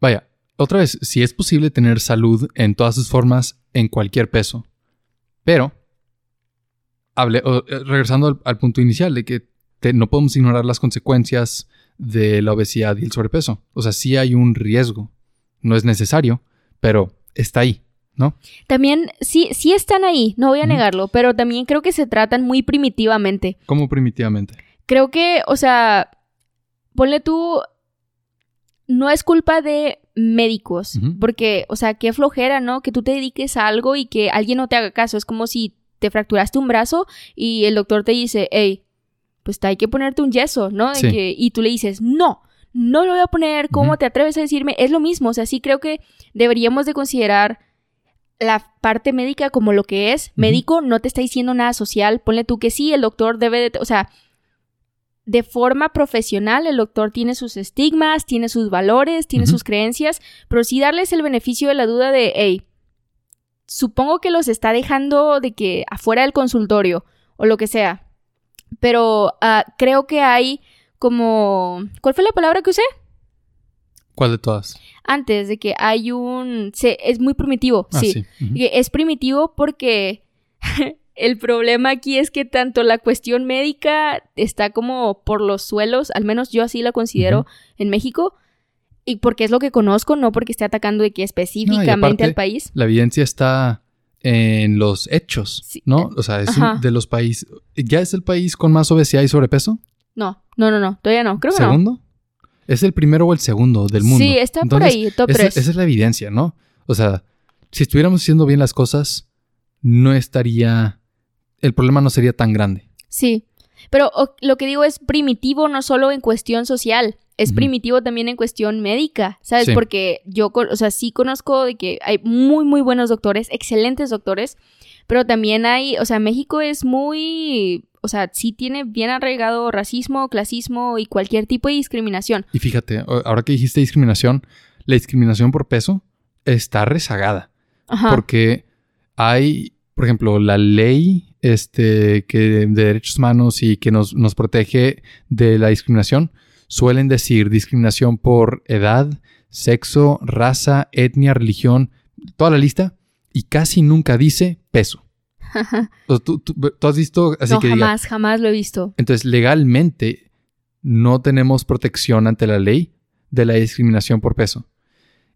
vaya, otra vez, si es posible tener salud en todas sus formas, en cualquier peso. Pero, hable, eh, regresando al, punto inicial de que no podemos ignorar las consecuencias de la obesidad y el sobrepeso. O sea, sí hay un riesgo. No es necesario, pero está ahí, ¿no? También, sí, sí están ahí, no voy a negarlo, pero también creo que se tratan muy primitivamente. ¿Cómo primitivamente? Creo que, o sea, ponle tú, no es culpa de médicos, porque, o sea, qué flojera, ¿no? Que tú te dediques a algo y que alguien no te haga caso. Es como si te fracturaste un brazo y el doctor te dice, hey, pues hay que ponerte un yeso, ¿no? y tú le dices, no, no lo voy a poner, ¿cómo te atreves a decirme? Es lo mismo, o sea, sí creo que deberíamos de considerar la parte médica como lo que es. Médico no te está diciendo nada social, ponle tú que sí, el doctor debe de, o sea, de forma profesional, el doctor tiene sus estigmas, tiene sus valores, tiene sus creencias, pero sí darles el beneficio de la duda de, hey, supongo que los está dejando de que afuera del consultorio o lo que sea, pero ah, creo que hay como, ¿cuál fue la palabra que usé? ¿Cuál de todas? Antes de que hay un... Se, es muy primitivo, Ah, sí. sí. Es primitivo porque *laughs* el problema aquí es que tanto la cuestión médica está como por los suelos, al menos yo así la considero en México, y porque es lo que conozco, no porque esté atacando de que específicamente aparte- al país. La evidencia está en los hechos, Sí. ¿no? O sea, es un- de los países... ¿Ya es el país con más obesidad y sobrepeso? No, no, no, no, todavía no, creo que no. ¿Segundo? ¿Es el primero o el segundo del mundo? Sí, está por ahí, top Esa, 3. esa es la evidencia, ¿no? O sea, si estuviéramos haciendo bien las cosas, no estaría... El problema no sería tan grande. Sí, pero o- lo que digo es primitivo no solo en cuestión social, es primitivo también en cuestión médica, ¿sabes? Sí. Porque yo, o sea, sí conozco de que hay muy, muy buenos doctores, excelentes doctores, pero también hay, o sea, México es muy, o sea, sí tiene bien arraigado racismo, clasismo y cualquier tipo de discriminación. Y fíjate, ahora que dijiste discriminación, la discriminación por peso está rezagada. Ajá. Porque hay, por ejemplo, la ley este, que de derechos humanos y que nos, nos protege de la discriminación, suelen decir discriminación por edad, sexo, raza, etnia, religión, toda la lista, y casi nunca dice peso. *laughs* ¿Tú, tú- tú has visto así no, que diga, jamás, jamás lo he visto. entonces, legalmente no tenemos protección ante la ley de la discriminación por peso.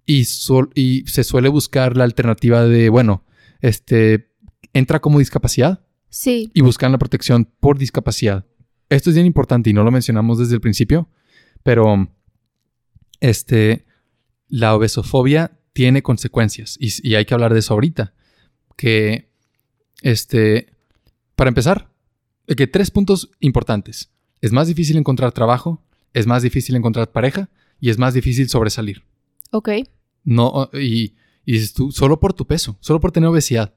Y, sol- y se suele buscar la alternativa de, bueno, este, entra como discapacidad Sí, y buscan la protección por discapacidad. Esto es bien importante y no lo mencionamos desde el principio, pero este, la obesofobia tiene consecuencias y, y hay que hablar de eso ahorita. Que, este, para empezar, que tres puntos importantes. Es más difícil encontrar trabajo, es más difícil encontrar pareja y es más difícil sobresalir. ok. No, y, y tú, solo por tu peso, solo por tener obesidad.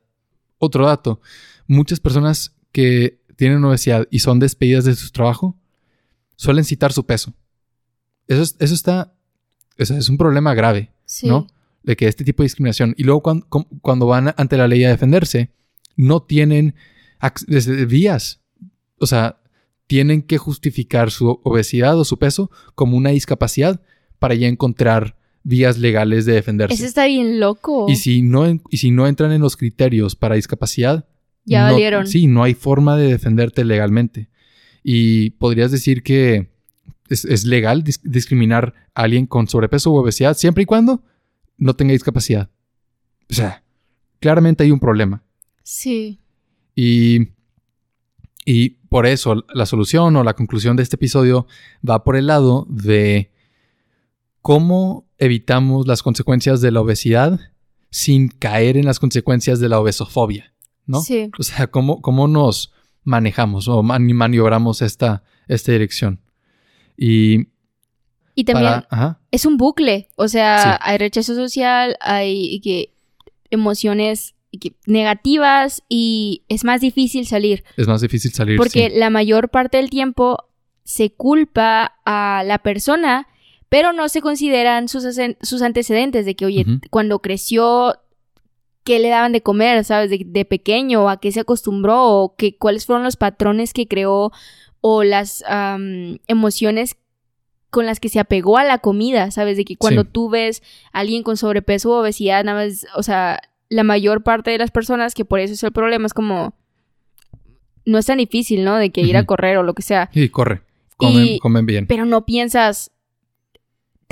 Otro dato, muchas personas que tienen obesidad y son despedidas de su trabajo suelen citar su peso. Eso, es- eso está, eso es un problema grave, Sí. ¿no? De que este tipo de discriminación. Y luego cuando, cuando van ante la ley a defenderse, no tienen desde vías. O sea, tienen que justificar su obesidad o su peso como una discapacidad para ya encontrar vías legales de defenderse. Eso está bien loco. Y si no, y si no entran en los criterios para discapacidad, Ya no- valieron. Sí, no hay forma de defenderte legalmente. Y podrías decir que es, es legal dis- discriminar a alguien con sobrepeso u obesidad siempre y cuando no tenga discapacidad. O sea, claramente hay un problema. Sí. Y, y por eso la solución o la conclusión de este episodio va por el lado de cómo evitamos las consecuencias de la obesidad sin caer en las consecuencias de la obesofobia, ¿no? Sí. O sea, cómo, cómo nos manejamos o mani- maniobramos esta, esta dirección. Y Y también para... Es un bucle. O sea, Sí. hay rechazo social, hay que emociones que- negativas y es más difícil salir. es más difícil salir. Porque sí. la mayor parte del tiempo se culpa a la persona, pero no se consideran sus, sus antecedentes de que, oye, cuando creció, ¿qué le daban de comer, sabes? De, de pequeño, a qué se acostumbró, o cuáles fueron los patrones que creó, o las emociones con las que se apegó a la comida, ¿sabes? De que cuando Sí. tú ves a alguien con sobrepeso o obesidad, nada más, o sea, la mayor parte de las personas que por eso es el problema es como no es tan difícil, ¿no? De que ir a correr o lo que sea. Sí, corre. Comen, Y- comen bien. Pero no piensas,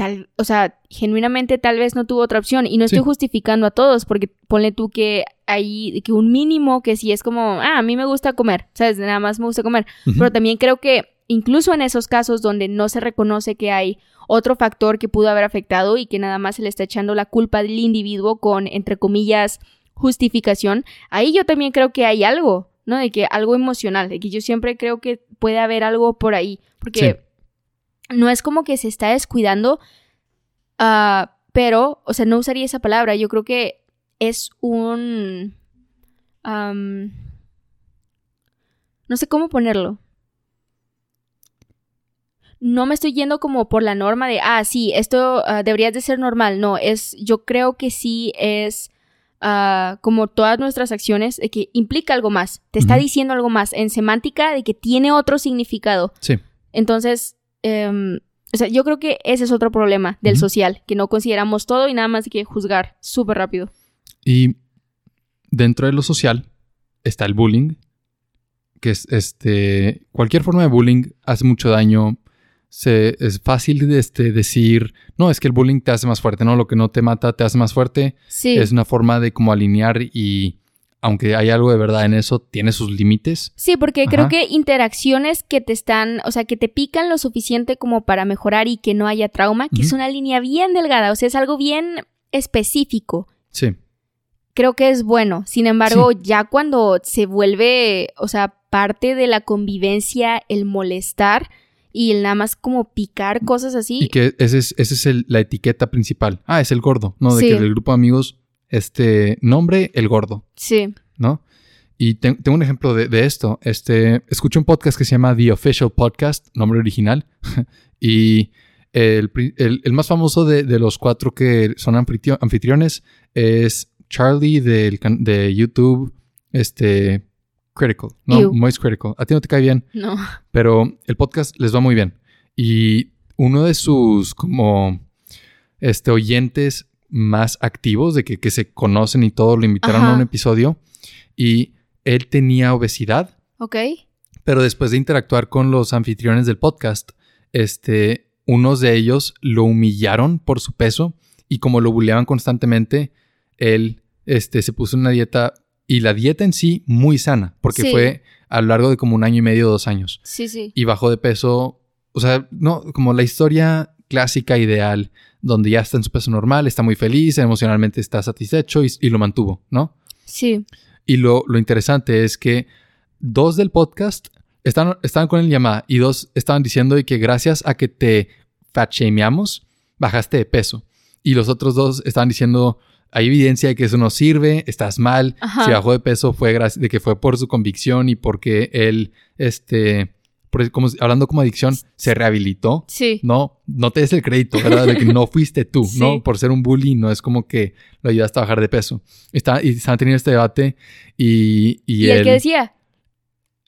tal, o sea, genuinamente tal vez no tuvo otra opción. Y no estoy Sí. justificando a todos, porque ponle tú que hay, que un mínimo que sí es como, ah, a mí me gusta comer, ¿sabes? Nada más me gusta comer. Pero también creo que incluso en esos casos donde no se reconoce que hay otro factor que pudo haber afectado y que nada más se le está echando la culpa del individuo con, entre comillas, justificación, ahí yo también creo que hay algo, ¿no? De que algo emocional, de que yo siempre creo que puede haber algo por ahí, porque no es como que se está descuidando, ah, pero, o sea, no usaría esa palabra, yo creo que es un... no sé cómo ponerlo. No me estoy yendo como por la norma de, ah, sí, esto ah, debería de ser normal. No, es, yo creo que sí es ah, como todas nuestras acciones, de que implica algo más, te está diciendo algo más, en semántica de que tiene otro significado. Sí. Entonces, em, O sea, yo creo que ese es otro problema del social, que no consideramos todo y nada más que juzgar súper rápido. Y dentro de lo social está el bullying, que es este. Cualquier forma de bullying hace mucho daño. Se, es fácil de este, decir, no, es que el bullying te hace más fuerte, ¿no? Lo que no te mata te hace más fuerte. Sí. Es una forma de como alinear y, aunque hay algo de verdad en eso, tiene sus límites. Sí, porque creo que interacciones que te están, o sea, que te pican lo suficiente como para mejorar y que no haya trauma, que es una línea bien delgada, o sea, es algo bien específico. Sí. Creo que es bueno. Sin embargo, ya cuando se vuelve, o sea, parte de la convivencia, el molestar y el nada más como picar cosas así. Y que esa es, esa es el- la etiqueta principal. Ah, es el gordo, ¿no? De Sí. que del grupo de amigos, este nombre, el gordo. Sí. ¿no? Y te- tengo un ejemplo de, de esto. Este, escuché un podcast que se llama The Official Podcast, nombre original. *laughs* y el, el- el más famoso de, de los cuatro que son anfitrio- anfitriones es Charlie del, de YouTube, este, Critical, ¿no? Ew. Moist Critical. A ti no te cae bien, No. pero el podcast les va muy bien. Y uno de sus como este, oyentes más activos, de que, que se conocen y todo, lo invitaron a un episodio y él tenía obesidad, Ok. pero después de interactuar con los anfitriones del podcast, este, unos de ellos lo humillaron por su peso y como lo bulleaban constantemente, él este, se puso en una dieta y la dieta en sí muy sana, porque Sí. fue a lo largo de como un año y medio, dos años Sí, sí. y bajó de peso. O sea, no, como la historia clásica ideal, donde ya está en su peso normal, está muy feliz, emocionalmente está satisfecho y, y lo mantuvo, ¿no? Sí. Y lo, lo interesante es que dos del podcast estaban, estaban con el llamada y dos estaban diciendo de que gracias a que te fat shameamos, bajaste de peso. Y los otros dos estaban diciendo, hay evidencia de que eso no sirve, estás mal, Ajá. si bajó de peso fue de que fue por su convicción y porque él, este, como, hablando como adicción, se rehabilitó. Sí. No, no te des el crédito, ¿verdad? De que no fuiste tú, Sí. ¿no? Por ser un bully, no es como que lo ayudaste a bajar de peso. Está, y estaban teniendo este debate y, y ¿Y, el él que decía?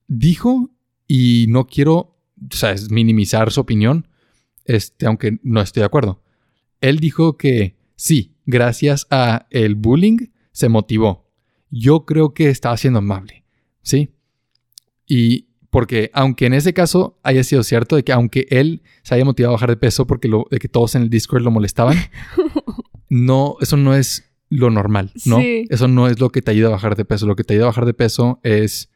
dijo, y no quiero, o sea, minimizar su opinión, este, aunque no estoy de acuerdo. Él dijo que sí, gracias a el bullying se motivó. Yo creo que estaba siendo amable, ¿sí? Y porque aunque en ese caso haya sido cierto de que aunque él se haya motivado a bajar de peso porque lo, de que todos en el Discord lo molestaban, *laughs* no, eso no es lo normal, ¿no? Sí. Eso no es lo que te ayuda a bajar de peso. Lo que te ayuda a bajar de peso es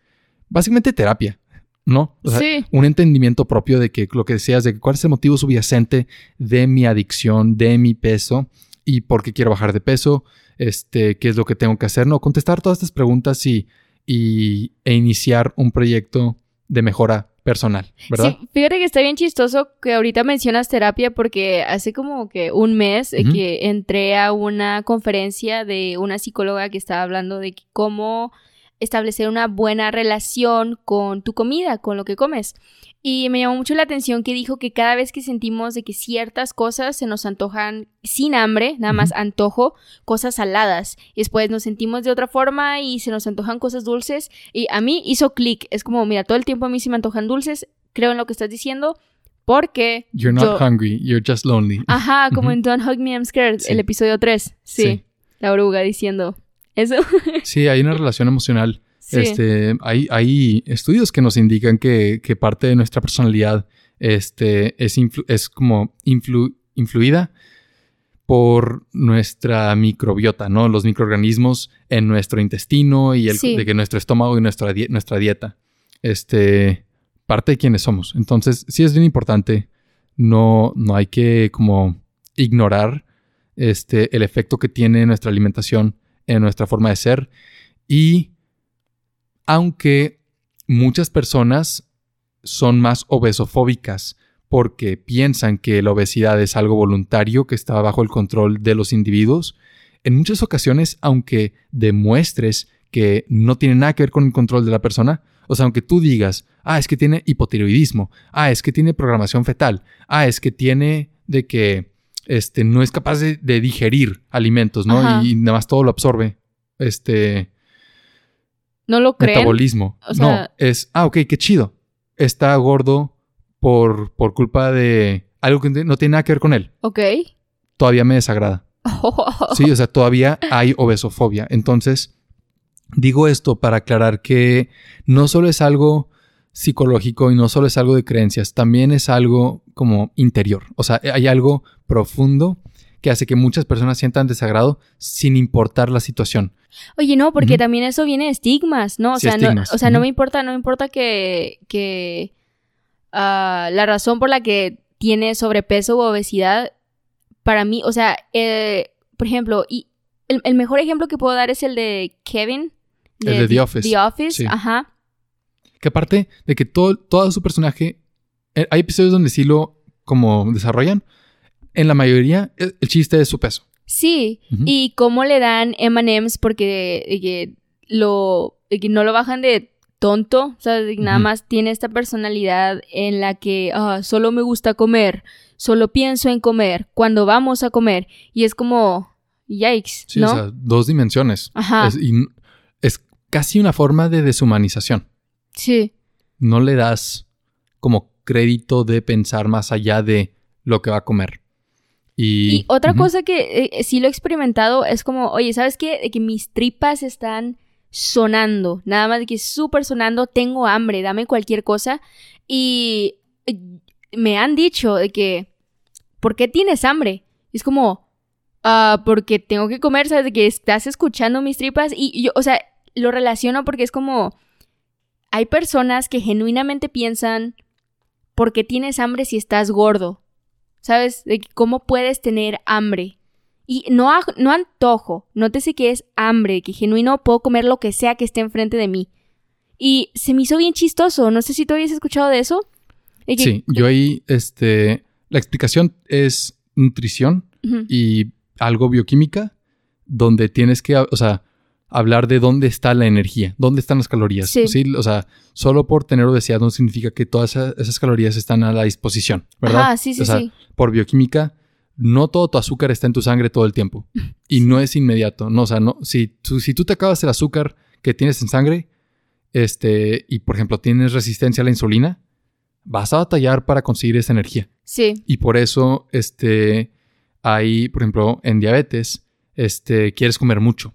básicamente terapia, ¿no? O sea, Sí. un entendimiento propio de que lo que decías, de que cuál es el motivo subyacente de mi adicción, de mi peso y por qué quiero bajar de peso, este, qué es lo que tengo que hacer, ¿no? Contestar todas estas preguntas y, y e iniciar un proyecto de mejora personal, ¿verdad? Sí, fíjate que está bien chistoso que ahorita mencionas terapia porque hace como que un mes eh, que entré a una conferencia de una psicóloga que estaba hablando de cómo establecer una buena relación con tu comida, con lo que comes. Y me llamó mucho la atención que dijo que cada vez que sentimos de que ciertas cosas se nos antojan sin hambre, nada más antojo, cosas saladas. Y después nos sentimos de otra forma y se nos antojan cosas dulces. Y a mí hizo clic. Es como, mira, todo el tiempo a mí se me antojan dulces. Creo en lo que estás diciendo. Porque. You're not yo- hungry, you're just lonely. Ajá, como en Don't Hug Me, I'm Scared, Sí. el episodio 3. Sí, Sí. La oruga diciendo. Eso. *laughs* Sí, hay una relación emocional. Sí. Este, hay, hay estudios que nos indican que, que parte de nuestra personalidad este, es, influ- es como influ- influida por nuestra microbiota, ¿no? Los microorganismos en nuestro intestino y el, Sí. de que nuestro estómago y nuestra, nuestra dieta. Este, parte de quienes somos. Entonces, sí es bien importante. No, no hay que como ignorar este, el efecto que tiene nuestra alimentación en nuestra forma de ser. Y aunque muchas personas son más obesofóbicas porque piensan que la obesidad es algo voluntario que está bajo el control de los individuos, en muchas ocasiones, aunque demuestres que no tiene nada que ver con el control de la persona, o sea, aunque tú digas, ah, es que tiene hipotiroidismo, ah, es que tiene programación fetal, ah, es que tiene de que este, no es capaz de, de digerir alimentos, ¿no? Ajá. Y, nada más todo lo absorbe. Este, ¿No lo creen? metabolismo. O sea- no, es, ah, ok, qué chido. Está gordo por, por culpa de algo que no tiene nada que ver con él, Ok. todavía me desagrada. *laughs* Sí, o sea, todavía hay obesofobia. Entonces, digo esto para aclarar que no solo es algo psicológico y no solo es algo de creencias, también es algo como interior. O sea, hay algo profundo que hace que muchas personas sientan desagrado sin importar la situación. Oye, no, porque también eso viene de estigmas, ¿no? O Sí, sea, estigmas, no, o sea, no me importa, no me importa que, que ah, la razón por la que tiene sobrepeso u obesidad, para mí, o sea, eh, por ejemplo, y el, el mejor ejemplo que puedo dar es el de Kevin. El de The Office. The Office, Sí. ajá. Que aparte de que todo, todo su personaje, eh, hay episodios donde sí lo como desarrollan, en la mayoría el chiste es su peso. Sí, y cómo le dan M&M's porque eh, que lo eh, que no lo bajan de tonto, o sea, nada más tiene esta personalidad en la que ah, solo me gusta comer, solo pienso en comer cuando vamos a comer y es como yikes, Sí, ¿no? o sea, dos dimensiones. Ajá, Es, y es casi una forma de deshumanización. sí, No le das como crédito de pensar más allá de lo que va a comer. Y, Y otra cosa que eh, sí lo he experimentado es como, oye, ¿sabes qué? De que mis tripas están sonando, nada más de que súper sonando, tengo hambre, dame cualquier cosa. Y eh, me han dicho de que, ¿por qué tienes hambre? Y es como, ah, porque tengo que comer, ¿sabes? De que estás escuchando mis tripas y yo, o sea, lo relaciono porque es como, hay personas que genuinamente piensan, ¿por qué tienes hambre si estás gordo? ¿Sabes? De cómo puedes tener hambre. Y no, no antojo, nótese que es hambre, que genuino puedo comer lo que sea que esté enfrente de mí. Y se me hizo bien chistoso, no sé si tú habías escuchado de eso. De que- Sí, yo ahí, este, la explicación es nutrición y algo bioquímica, donde tienes que, o sea, hablar de dónde está la energía, dónde están las calorías. Sí. O sea, solo por tener obesidad no significa que todas esa- esas calorías están a la disposición, ¿verdad? Ajá, sí, sí, O sea, sí. Por bioquímica, no todo tu azúcar está en tu sangre todo el tiempo. *laughs* Y no es inmediato. No, o sea, no, si, tú, si tú te acabas el azúcar que tienes en sangre, este, y por ejemplo tienes resistencia a la insulina, vas a batallar para conseguir esa energía. Sí, Y por eso, este, hay, por ejemplo, en diabetes, este, quieres comer mucho.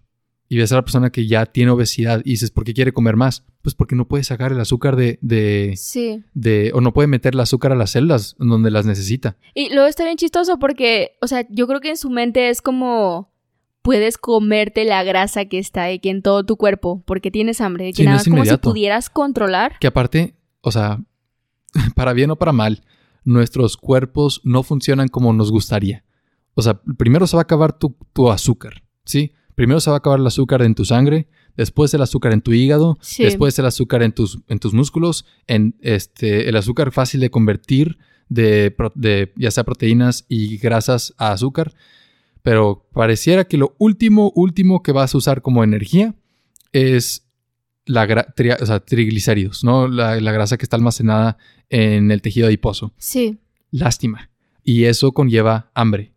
Y ves a la persona que ya tiene obesidad y dices, ¿por qué quiere comer más? Pues porque no puede sacar el azúcar de, de, sí. de, o no puede meter el azúcar a las células donde las necesita. Y luego está bien chistoso porque, o sea, yo creo que en su mente es como puedes comerte la grasa que está de que en todo tu cuerpo porque tienes hambre, que Sí, no nada es como si pudieras controlar. Que aparte, o sea, *laughs* para bien o para mal, nuestros cuerpos no funcionan como nos gustaría. O sea, primero se va a acabar tu, tu azúcar, ¿sí? Primero se va a acabar el azúcar en tu sangre, después el azúcar en tu hígado, Sí. después el azúcar en tus, en tus músculos, en este, el azúcar fácil de convertir de, de ya sea proteínas y grasas a azúcar. Pero pareciera que lo último, último que vas a usar como energía es la tri- o sea, triglicéridos, ¿no? La, la grasa que está almacenada en el tejido adiposo. Sí, Lástima. Y eso conlleva hambre.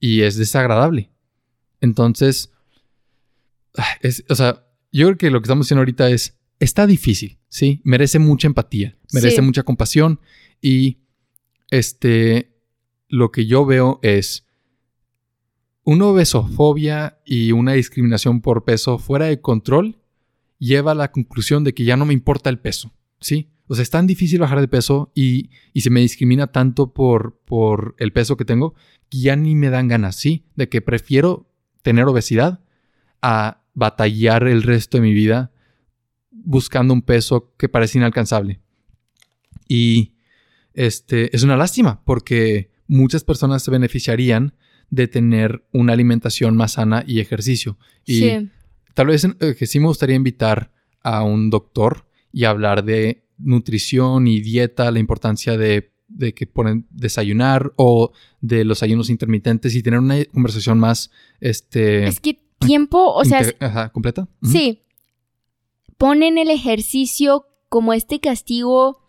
Y es desagradable. Entonces, es, o sea, yo creo que lo que estamos haciendo ahorita es, está difícil, ¿sí? Merece mucha empatía, merece Sí. mucha compasión y, este, lo que yo veo es una obesofobia y una discriminación por peso fuera de control lleva a la conclusión de que ya no me importa el peso, ¿sí? O sea, es tan difícil bajar de peso y, y se me discrimina tanto por, por el peso que tengo que ya ni me dan ganas, ¿sí? De que prefiero tener obesidad a batallar el resto de mi vida buscando un peso que parece inalcanzable. Y este es una lástima porque muchas personas se beneficiarían de tener una alimentación más sana y ejercicio. Y sí. Tal vez eh, que sí me gustaría invitar a un doctor y hablar de nutrición y dieta, la importancia de, de que ponen desayunar o de los ayunos intermitentes y tener una conversación más este Es que tiempo, o sea, ajá, completa. Sí. Ponen el ejercicio como este castigo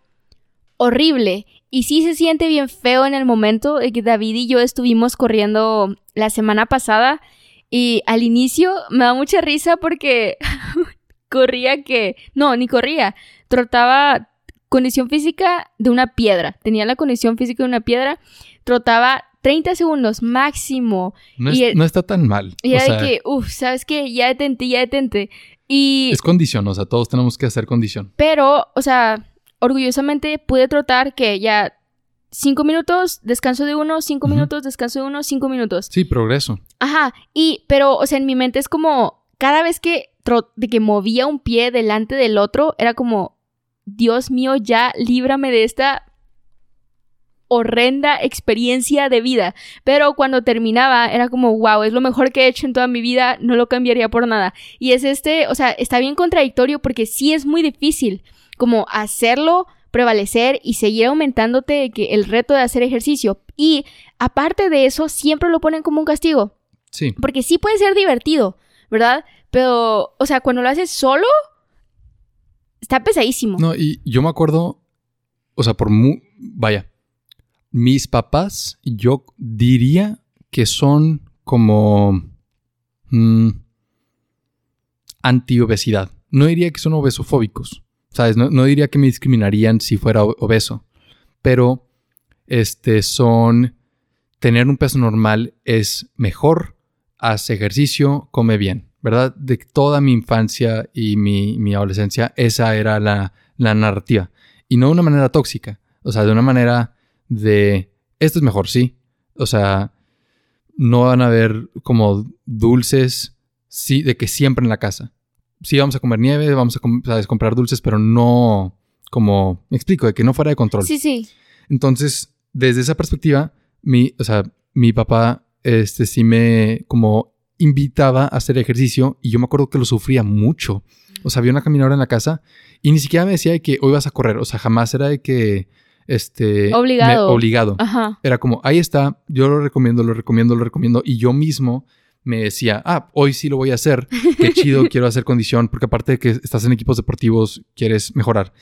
horrible. Y sí se siente bien feo en el momento que David y yo estuvimos corriendo la semana pasada. Y al inicio me da mucha risa porque *laughs* corría que... No, ni corría. Trotaba condición física de una piedra. Tenía la condición física de una piedra. Trotaba 30 segundos máximo. No, Y el- no está tan mal. Y O sea, de que, uff, ¿sabes qué? Ya detente, ya detente. Y, es condición, o sea, todos tenemos que hacer condición. pero, o sea, orgullosamente pude trotar que ya cinco minutos, descanso de uno, cinco minutos, descanso de uno, cinco minutos. Sí, progreso. Ajá, y, pero, o sea, en mi mente es como, cada vez que, tro- de que movía un pie delante del otro, era como, Dios mío, ya líbrame de esta horrenda experiencia de vida. Pero cuando terminaba, era como, wow, es lo mejor que he hecho en toda mi vida, no lo cambiaría por nada. Y es este, o sea, está bien contradictorio porque sí es muy difícil como hacerlo prevalecer y seguir aumentándote que el reto de hacer ejercicio. Y aparte de eso, siempre lo ponen como un castigo. Sí. Porque sí puede ser divertido, ¿verdad? Pero, o sea, cuando lo haces solo, está pesadísimo. No, y yo me acuerdo, o sea, por mu vaya, mis papás, yo diría que son como mm, anti-obesidad. No diría que son obesofóbicos, ¿sabes? No, no diría que me discriminarían si fuera obeso, pero este son tener un peso normal es mejor, haz ejercicio, come bien, ¿verdad? De toda mi infancia y mi, mi adolescencia, esa era la, la narrativa. Y no de una manera tóxica, o sea, de una manera de, esto es mejor, sí. O sea, no van a haber como dulces, sí, de que siempre en la casa. Sí, vamos a comer nieve, vamos a, com- ¿sabes? comprar dulces, pero no como, me explico, de que no fuera de control. Sí, sí. Entonces, desde esa perspectiva, mi, o sea, mi papá, este, sí me como invitaba a hacer ejercicio y yo me acuerdo que lo sufría mucho. O sea, había una caminadora en la casa y ni siquiera me decía de que hoy vas a correr. O sea, jamás era de que, este... Obligado. me- obligado. Ajá. Era como, ahí está, yo lo recomiendo, lo recomiendo, lo recomiendo. Y yo mismo me decía, ah, hoy sí lo voy a hacer. Qué *laughs* chido, quiero hacer condición, porque aparte de que estás en equipos deportivos, quieres mejorar.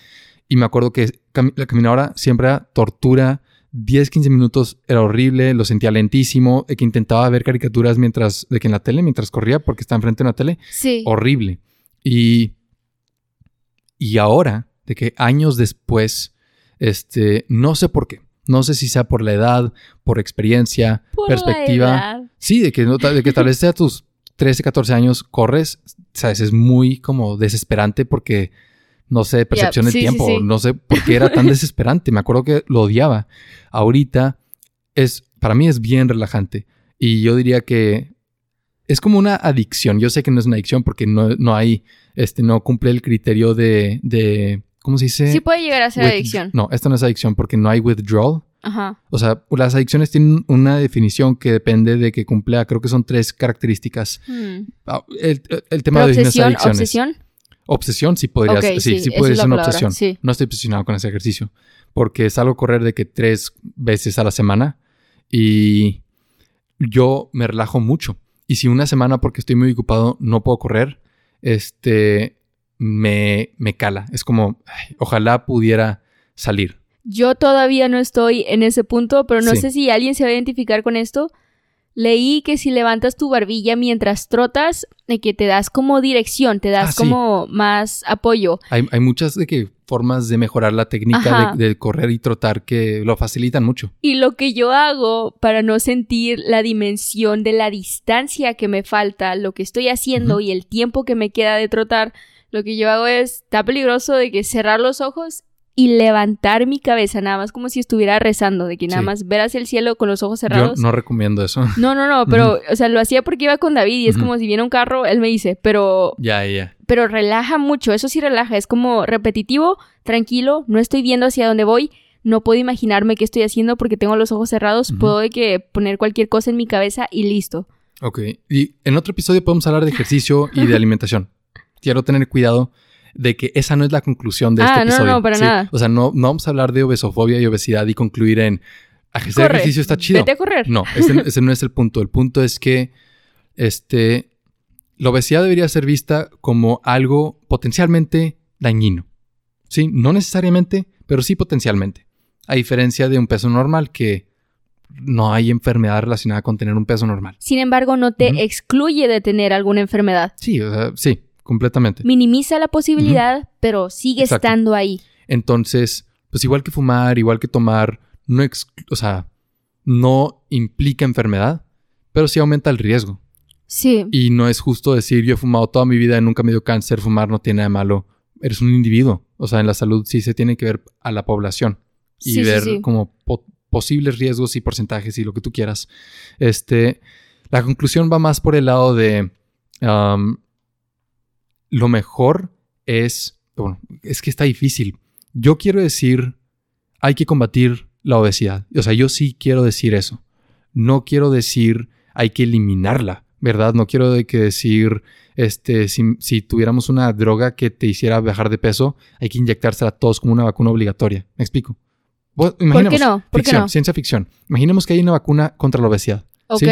Y me acuerdo que cam- la caminadora siempre era tortura. 10, 15 minutos era horrible, lo sentía lentísimo, de que intentaba ver caricaturas mientras, de que en la tele, mientras corría, porque está enfrente de una tele, Sí. horrible. Y, y ahora, de que años después, este, no sé por qué, no sé si sea por la edad, por experiencia, Por la perspectiva. edad. Sí, de que, no, de que tal vez sea tus 13, 14 años, corres, sabes, es muy como desesperante porque, no sé, percepción del sí, sí, tiempo, sí. no sé por qué era tan *laughs* desesperante. Me acuerdo que lo odiaba. Ahorita es, para mí es bien relajante. Y yo diría que es como una adicción. Yo sé que no es una adicción porque no, no hay, este, no cumple el criterio de, de ¿cómo se dice? Sí puede llegar a ser With- adicción. No, esto no es adicción porque no hay withdrawal. Ajá. O sea, las adicciones tienen una definición que depende de que cumpla, creo que son tres características. Hmm. Ah, El, el tema de las obsesión, adicciones. obsesión. Obsesión sí podría Ok, ser, sí, sí, sí la ser una palabra, obsesión. sí. No estoy obsesionado con ese ejercicio porque salgo a correr de que tres veces a la semana y yo me relajo mucho. Y si una semana porque estoy muy ocupado no puedo correr, este me, me cala. Es como, ay, ojalá pudiera salir. Yo todavía no estoy en ese punto, pero no Sí. sé si alguien se va a identificar con esto. Leí que si levantas tu barbilla mientras trotas, de que te das como dirección, te das Ah, sí. como más apoyo. Hay, hay muchas de que formas de mejorar la técnica de, de correr y trotar que lo facilitan mucho. Y lo que yo hago para no sentir la dimensión de la distancia que me falta, lo que estoy haciendo y el tiempo que me queda de trotar, lo que yo hago es, está peligroso de que cerrar los ojos y levantar mi cabeza, nada más como si estuviera rezando, de que nada Sí. más ver hacia el cielo con los ojos Yo cerrados. no recomiendo eso. No, no, no, pero, o sea, lo hacía porque iba con David y es como si viene un carro, él me dice, pero, ya, ya. pero relaja mucho, eso sí relaja, es como repetitivo, tranquilo, no estoy viendo hacia dónde voy, no puedo imaginarme qué estoy haciendo porque tengo los ojos cerrados, puedo de que poner cualquier cosa en mi cabeza y listo. Ok. Y en otro episodio podemos hablar de ejercicio y de *laughs* alimentación. Quiero tener cuidado de que esa no es la conclusión de Ah, este no, no, episodio. no, para nada. O sea, no, no vamos a hablar de obesofobia y obesidad y concluir en hacer Corre, ejercicio está chido. Vete a correr. No, ese, ese no es el punto. El punto es que este, la obesidad debería ser vista como algo potencialmente dañino. Sí, no necesariamente, pero sí potencialmente. A diferencia de un peso normal que no hay enfermedad relacionada con tener un peso normal. Sin embargo, no te excluye de tener alguna enfermedad. Sí, o sea, sí, completamente. Minimiza la posibilidad, pero sigue Exacto. estando ahí. Entonces, pues igual que fumar, igual que tomar, no, o sea, no implica enfermedad, pero sí aumenta el riesgo. Sí. Y no es justo decir, yo he fumado toda mi vida y nunca me dio cáncer, fumar no tiene nada de malo. Eres un individuo. O sea, en la salud sí se tiene que ver a la población y ver como posibles riesgos y porcentajes y lo que tú quieras. Este, la conclusión va más por el lado de lo mejor es, bueno, es que está difícil. Yo quiero decir, hay que combatir la obesidad. O sea, yo sí quiero decir eso. No quiero decir, hay que eliminarla, ¿verdad? No quiero de que decir, este, si, tuviéramos una droga que te hiciera bajar de peso, hay que inyectársela a todos como una vacuna obligatoria. ¿Me explico? ¿Por qué no? ¿Por qué no? Ciencia ficción. Imaginemos que hay una vacuna contra la obesidad. Ok.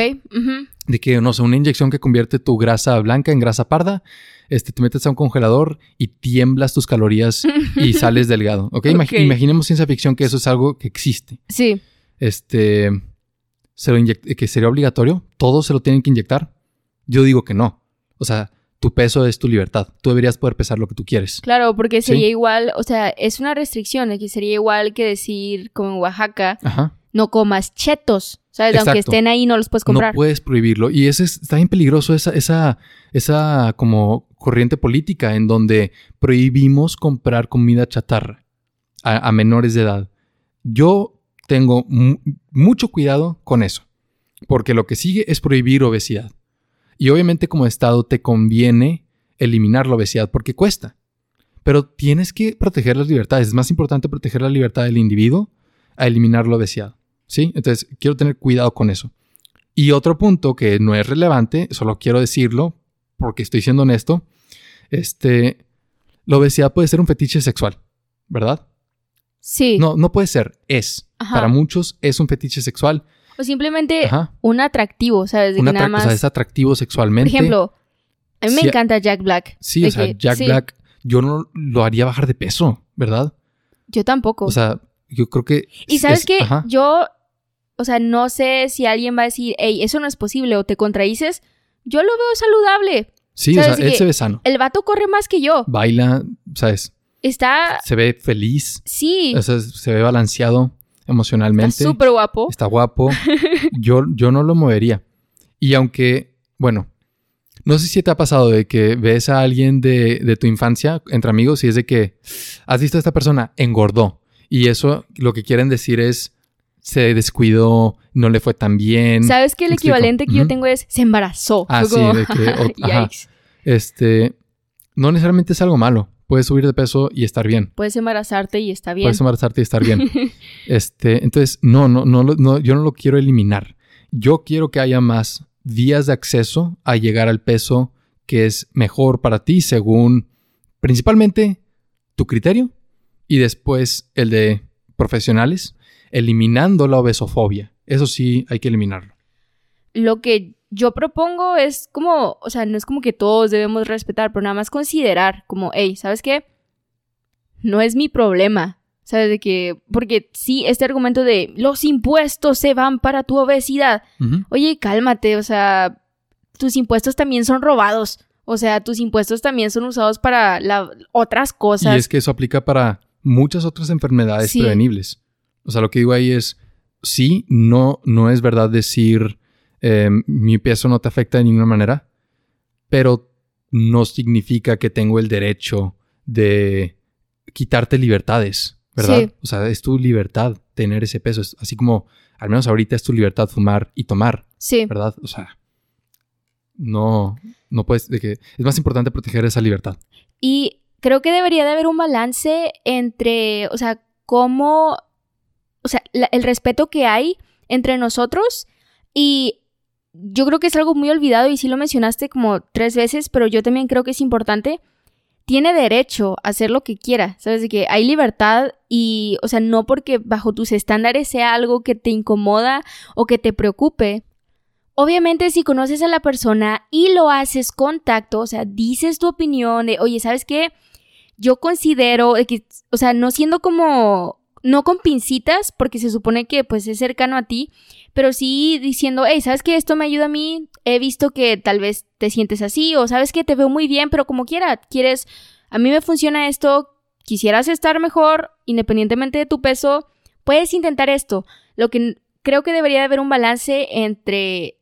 De que, no sé, una inyección que convierte tu grasa blanca en grasa parda, este, te metes a un congelador y tiemblas tus calorías y *laughs* sales delgado. ¿Ok? Imaginemos ciencia ficción que eso es algo que existe. Sí. Este, se lo que sería obligatorio, todos se lo tienen que inyectar. Yo digo que no. O sea, tu peso es tu libertad. Tú deberías poder pesar lo que tú quieres. Claro, porque sería igual, o sea, es una restricción, que sería igual que decir, como en Oaxaca, no comas chetos. ¿Sabes? Aunque estén ahí, no los puedes comprar. No puedes prohibirlo. Y eso es, está bien peligroso, esa, esa, esa como corriente política en donde prohibimos comprar comida chatarra a, menores de edad. Yo tengo mucho cuidado con eso, porque lo que sigue es prohibir obesidad. Y obviamente como Estado te conviene eliminar la obesidad porque cuesta. Pero tienes que proteger las libertades. Es más importante proteger la libertad del individuo a eliminar la obesidad. ¿Sí? Entonces, quiero tener cuidado con eso. Y otro punto que no es relevante, solo quiero decirlo porque estoy siendo honesto, este, la obesidad puede ser un fetiche sexual, ¿verdad? Sí. No, no puede ser, es. Para muchos es un fetiche sexual. O simplemente un atractivo, ¿sabes? De nada más... O sea, es atractivo sexualmente. Por ejemplo, a mí me encanta Jack Black. Sí, o sea, Jack Black, yo no lo haría bajar de peso, ¿verdad? Yo tampoco. O sea, yo creo que... Y sabes que yo, o sea, no sé si alguien va a decir, hey, eso no es posible o te contradices. Yo lo veo saludable. Sí, o sea, él se ve sano. El vato corre más que yo. Baila, ¿sabes? Está... Se ve feliz. Sí. O sea, se ve balanceado emocionalmente. Está súper guapo. Está guapo. *laughs* yo, yo no lo movería. Y aunque, bueno, no sé si te ha pasado de que ves a alguien de, de, tu infancia entre amigos y es de que has visto a esta persona, engordó. Y eso lo que quieren decir es se descuidó, no le fue tan bien. ¿Sabes que el equivalente que yo tengo es se embarazó? Ah, sí, de que, *laughs* Este, no necesariamente es algo malo puedes subir de peso y estar bien. Puedes embarazarte y está bien. Puedes embarazarte y estar bien. *laughs* este, entonces, no, no, no, no, yo no lo quiero eliminar. Yo quiero que haya más vías de acceso a llegar al peso que es mejor para ti según principalmente tu criterio y después el de profesionales, eliminando la obesofobia. Eso sí, hay que eliminarlo. Lo que yo propongo es como, o sea, no es como que todos debemos respetar, pero nada más considerar como, hey, ¿sabes qué? No es mi problema. ¿Sabes? De que, porque sí, este argumento de los impuestos se van para tu obesidad. Oye, cálmate, o sea, tus impuestos también son robados. O sea, tus impuestos también son usados para otras cosas. Y es que eso aplica para muchas otras enfermedades prevenibles. O sea, lo que digo ahí es, sí, no, no es verdad decir Em, mi peso no te afecta de ninguna manera, pero no significa que tengo el derecho de quitarte libertades, ¿verdad? O sea, es tu libertad tener ese peso, así como al menos ahorita es tu libertad fumar y tomar, sí. ¿verdad? O sea, no, no puedes, de que es más importante proteger esa libertad. Y creo que debería de haber un balance entre, o sea, cómo, o sea, el respeto que hay entre nosotros y yo creo que es algo muy olvidado y sí lo mencionaste como tres veces, pero yo también creo que es importante. Tiene derecho a hacer lo que quiera, ¿sabes? De que hay libertad y, o sea, no porque bajo tus estándares sea algo que te incomoda o que te preocupe. Obviamente, si conoces a la persona y lo haces contacto, o sea, dices tu opinión de, oye, ¿sabes qué? Yo considero que, o sea, no siendo como, no con pincitas, porque se supone que pues es cercano a ti, pero sí diciendo, hey, ¿sabes qué? Esto me ayuda a mí, he visto que tal vez te sientes así, o sabes que te veo muy bien, pero como quiera, quieres, a mí me funciona esto, quisieras estar mejor, independientemente de tu peso, puedes intentar esto. Lo que creo que debería haber un balance entre,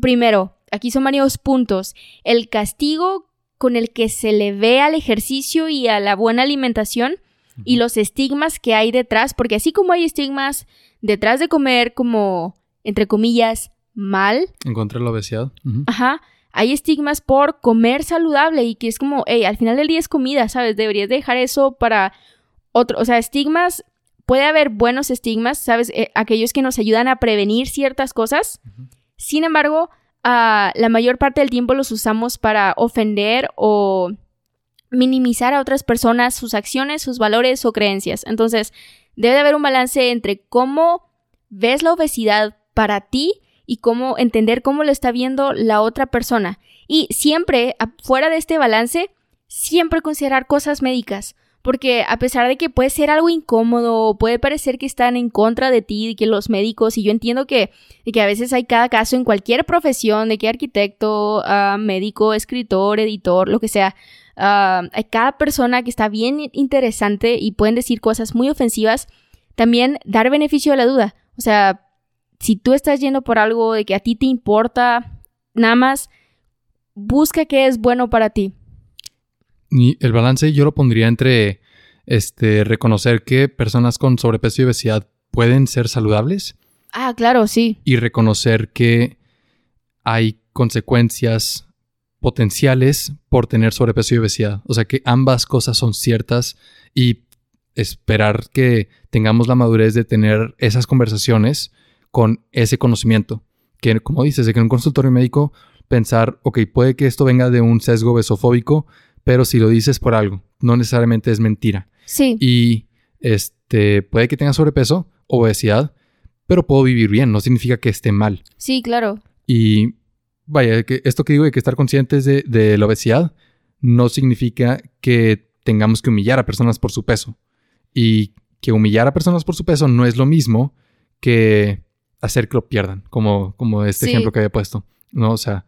primero, aquí son varios puntos, el castigo con el que se le ve al ejercicio y a la buena alimentación y los estigmas que hay detrás, porque así como hay estigmas detrás de comer como, entre comillas, mal. Encontrar la obesidad. Ajá. Hay estigmas por comer saludable y que es como, hey, al final del día es comida, ¿sabes? Deberías dejar eso para otro, o sea, estigmas, puede haber buenos estigmas, ¿sabes? Eh, aquellos que nos ayudan a prevenir ciertas cosas. Sin embargo, ah, la mayor parte del tiempo los usamos para ofender o minimizar a otras personas, sus acciones, sus valores o creencias. Entonces, debe de haber un balance entre cómo ves la obesidad para ti y cómo entender cómo lo está viendo la otra persona. Y siempre, fuera de este balance, siempre considerar cosas médicas. Porque a pesar de que puede ser algo incómodo, puede parecer que están en contra de ti, de que los médicos, y yo entiendo que, que a veces hay cada caso en cualquier profesión, de que arquitecto, ah, médico, escritor, editor, lo que sea, Ah, hay cada persona que está bien interesante y pueden decir cosas muy ofensivas. También dar beneficio de la duda. O sea, si tú estás yendo por algo de que a ti te importa, nada más busca qué es bueno para ti. Y el balance yo lo pondría entre este reconocer que personas con sobrepeso y obesidad pueden ser saludables. Ah, claro, sí. Y reconocer que hay consecuencias potenciales por tener sobrepeso y obesidad. O sea que ambas cosas son ciertas y esperar que tengamos la madurez de tener esas conversaciones con ese conocimiento. Que como dices, de que en un consultorio médico pensar, ok, puede que esto venga de un sesgo besofóbico, pero si lo dices por algo, no necesariamente es mentira. Sí. Y este, puede que tenga sobrepeso, obesidad, pero puedo vivir bien, no significa que esté mal. Sí, claro. Y vaya, que esto que digo de que estar conscientes de, la obesidad no significa que tengamos que humillar a personas por su peso. Y que humillar a personas por su peso no es lo mismo que hacer que lo pierdan, como, como este ejemplo que había puesto. ¿no? O sea,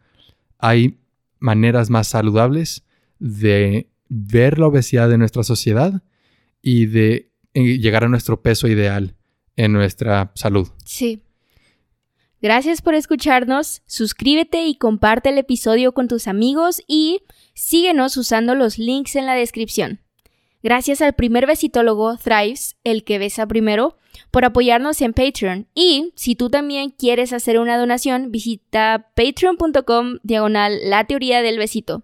hay maneras más saludables de ver la obesidad de nuestra sociedad y de eh, llegar a nuestro peso ideal en nuestra salud. Sí. Gracias por escucharnos, suscríbete y comparte el episodio con tus amigos y síguenos usando los links en la descripción. Gracias al primer besitólogo Thrives, el que besa primero, por apoyarnos en Patreon. Y si tú también quieres hacer una donación, visita patreon.com diagonal la teoría del besito.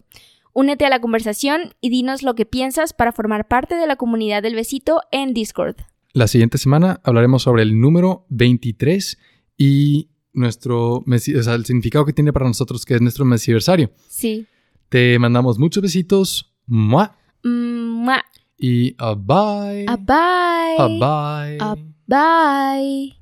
Únete a la conversación y dinos lo que piensas para formar parte de la comunidad del besito en Discord. La siguiente semana hablaremos sobre el número 23 y nuestro, o sea, el significado que tiene para nosotros, que es nuestro mesiversario. Sí. Te mandamos muchos besitos. ¡Mua! ¡Mua! Y a bye. A bye. A bye. A bye.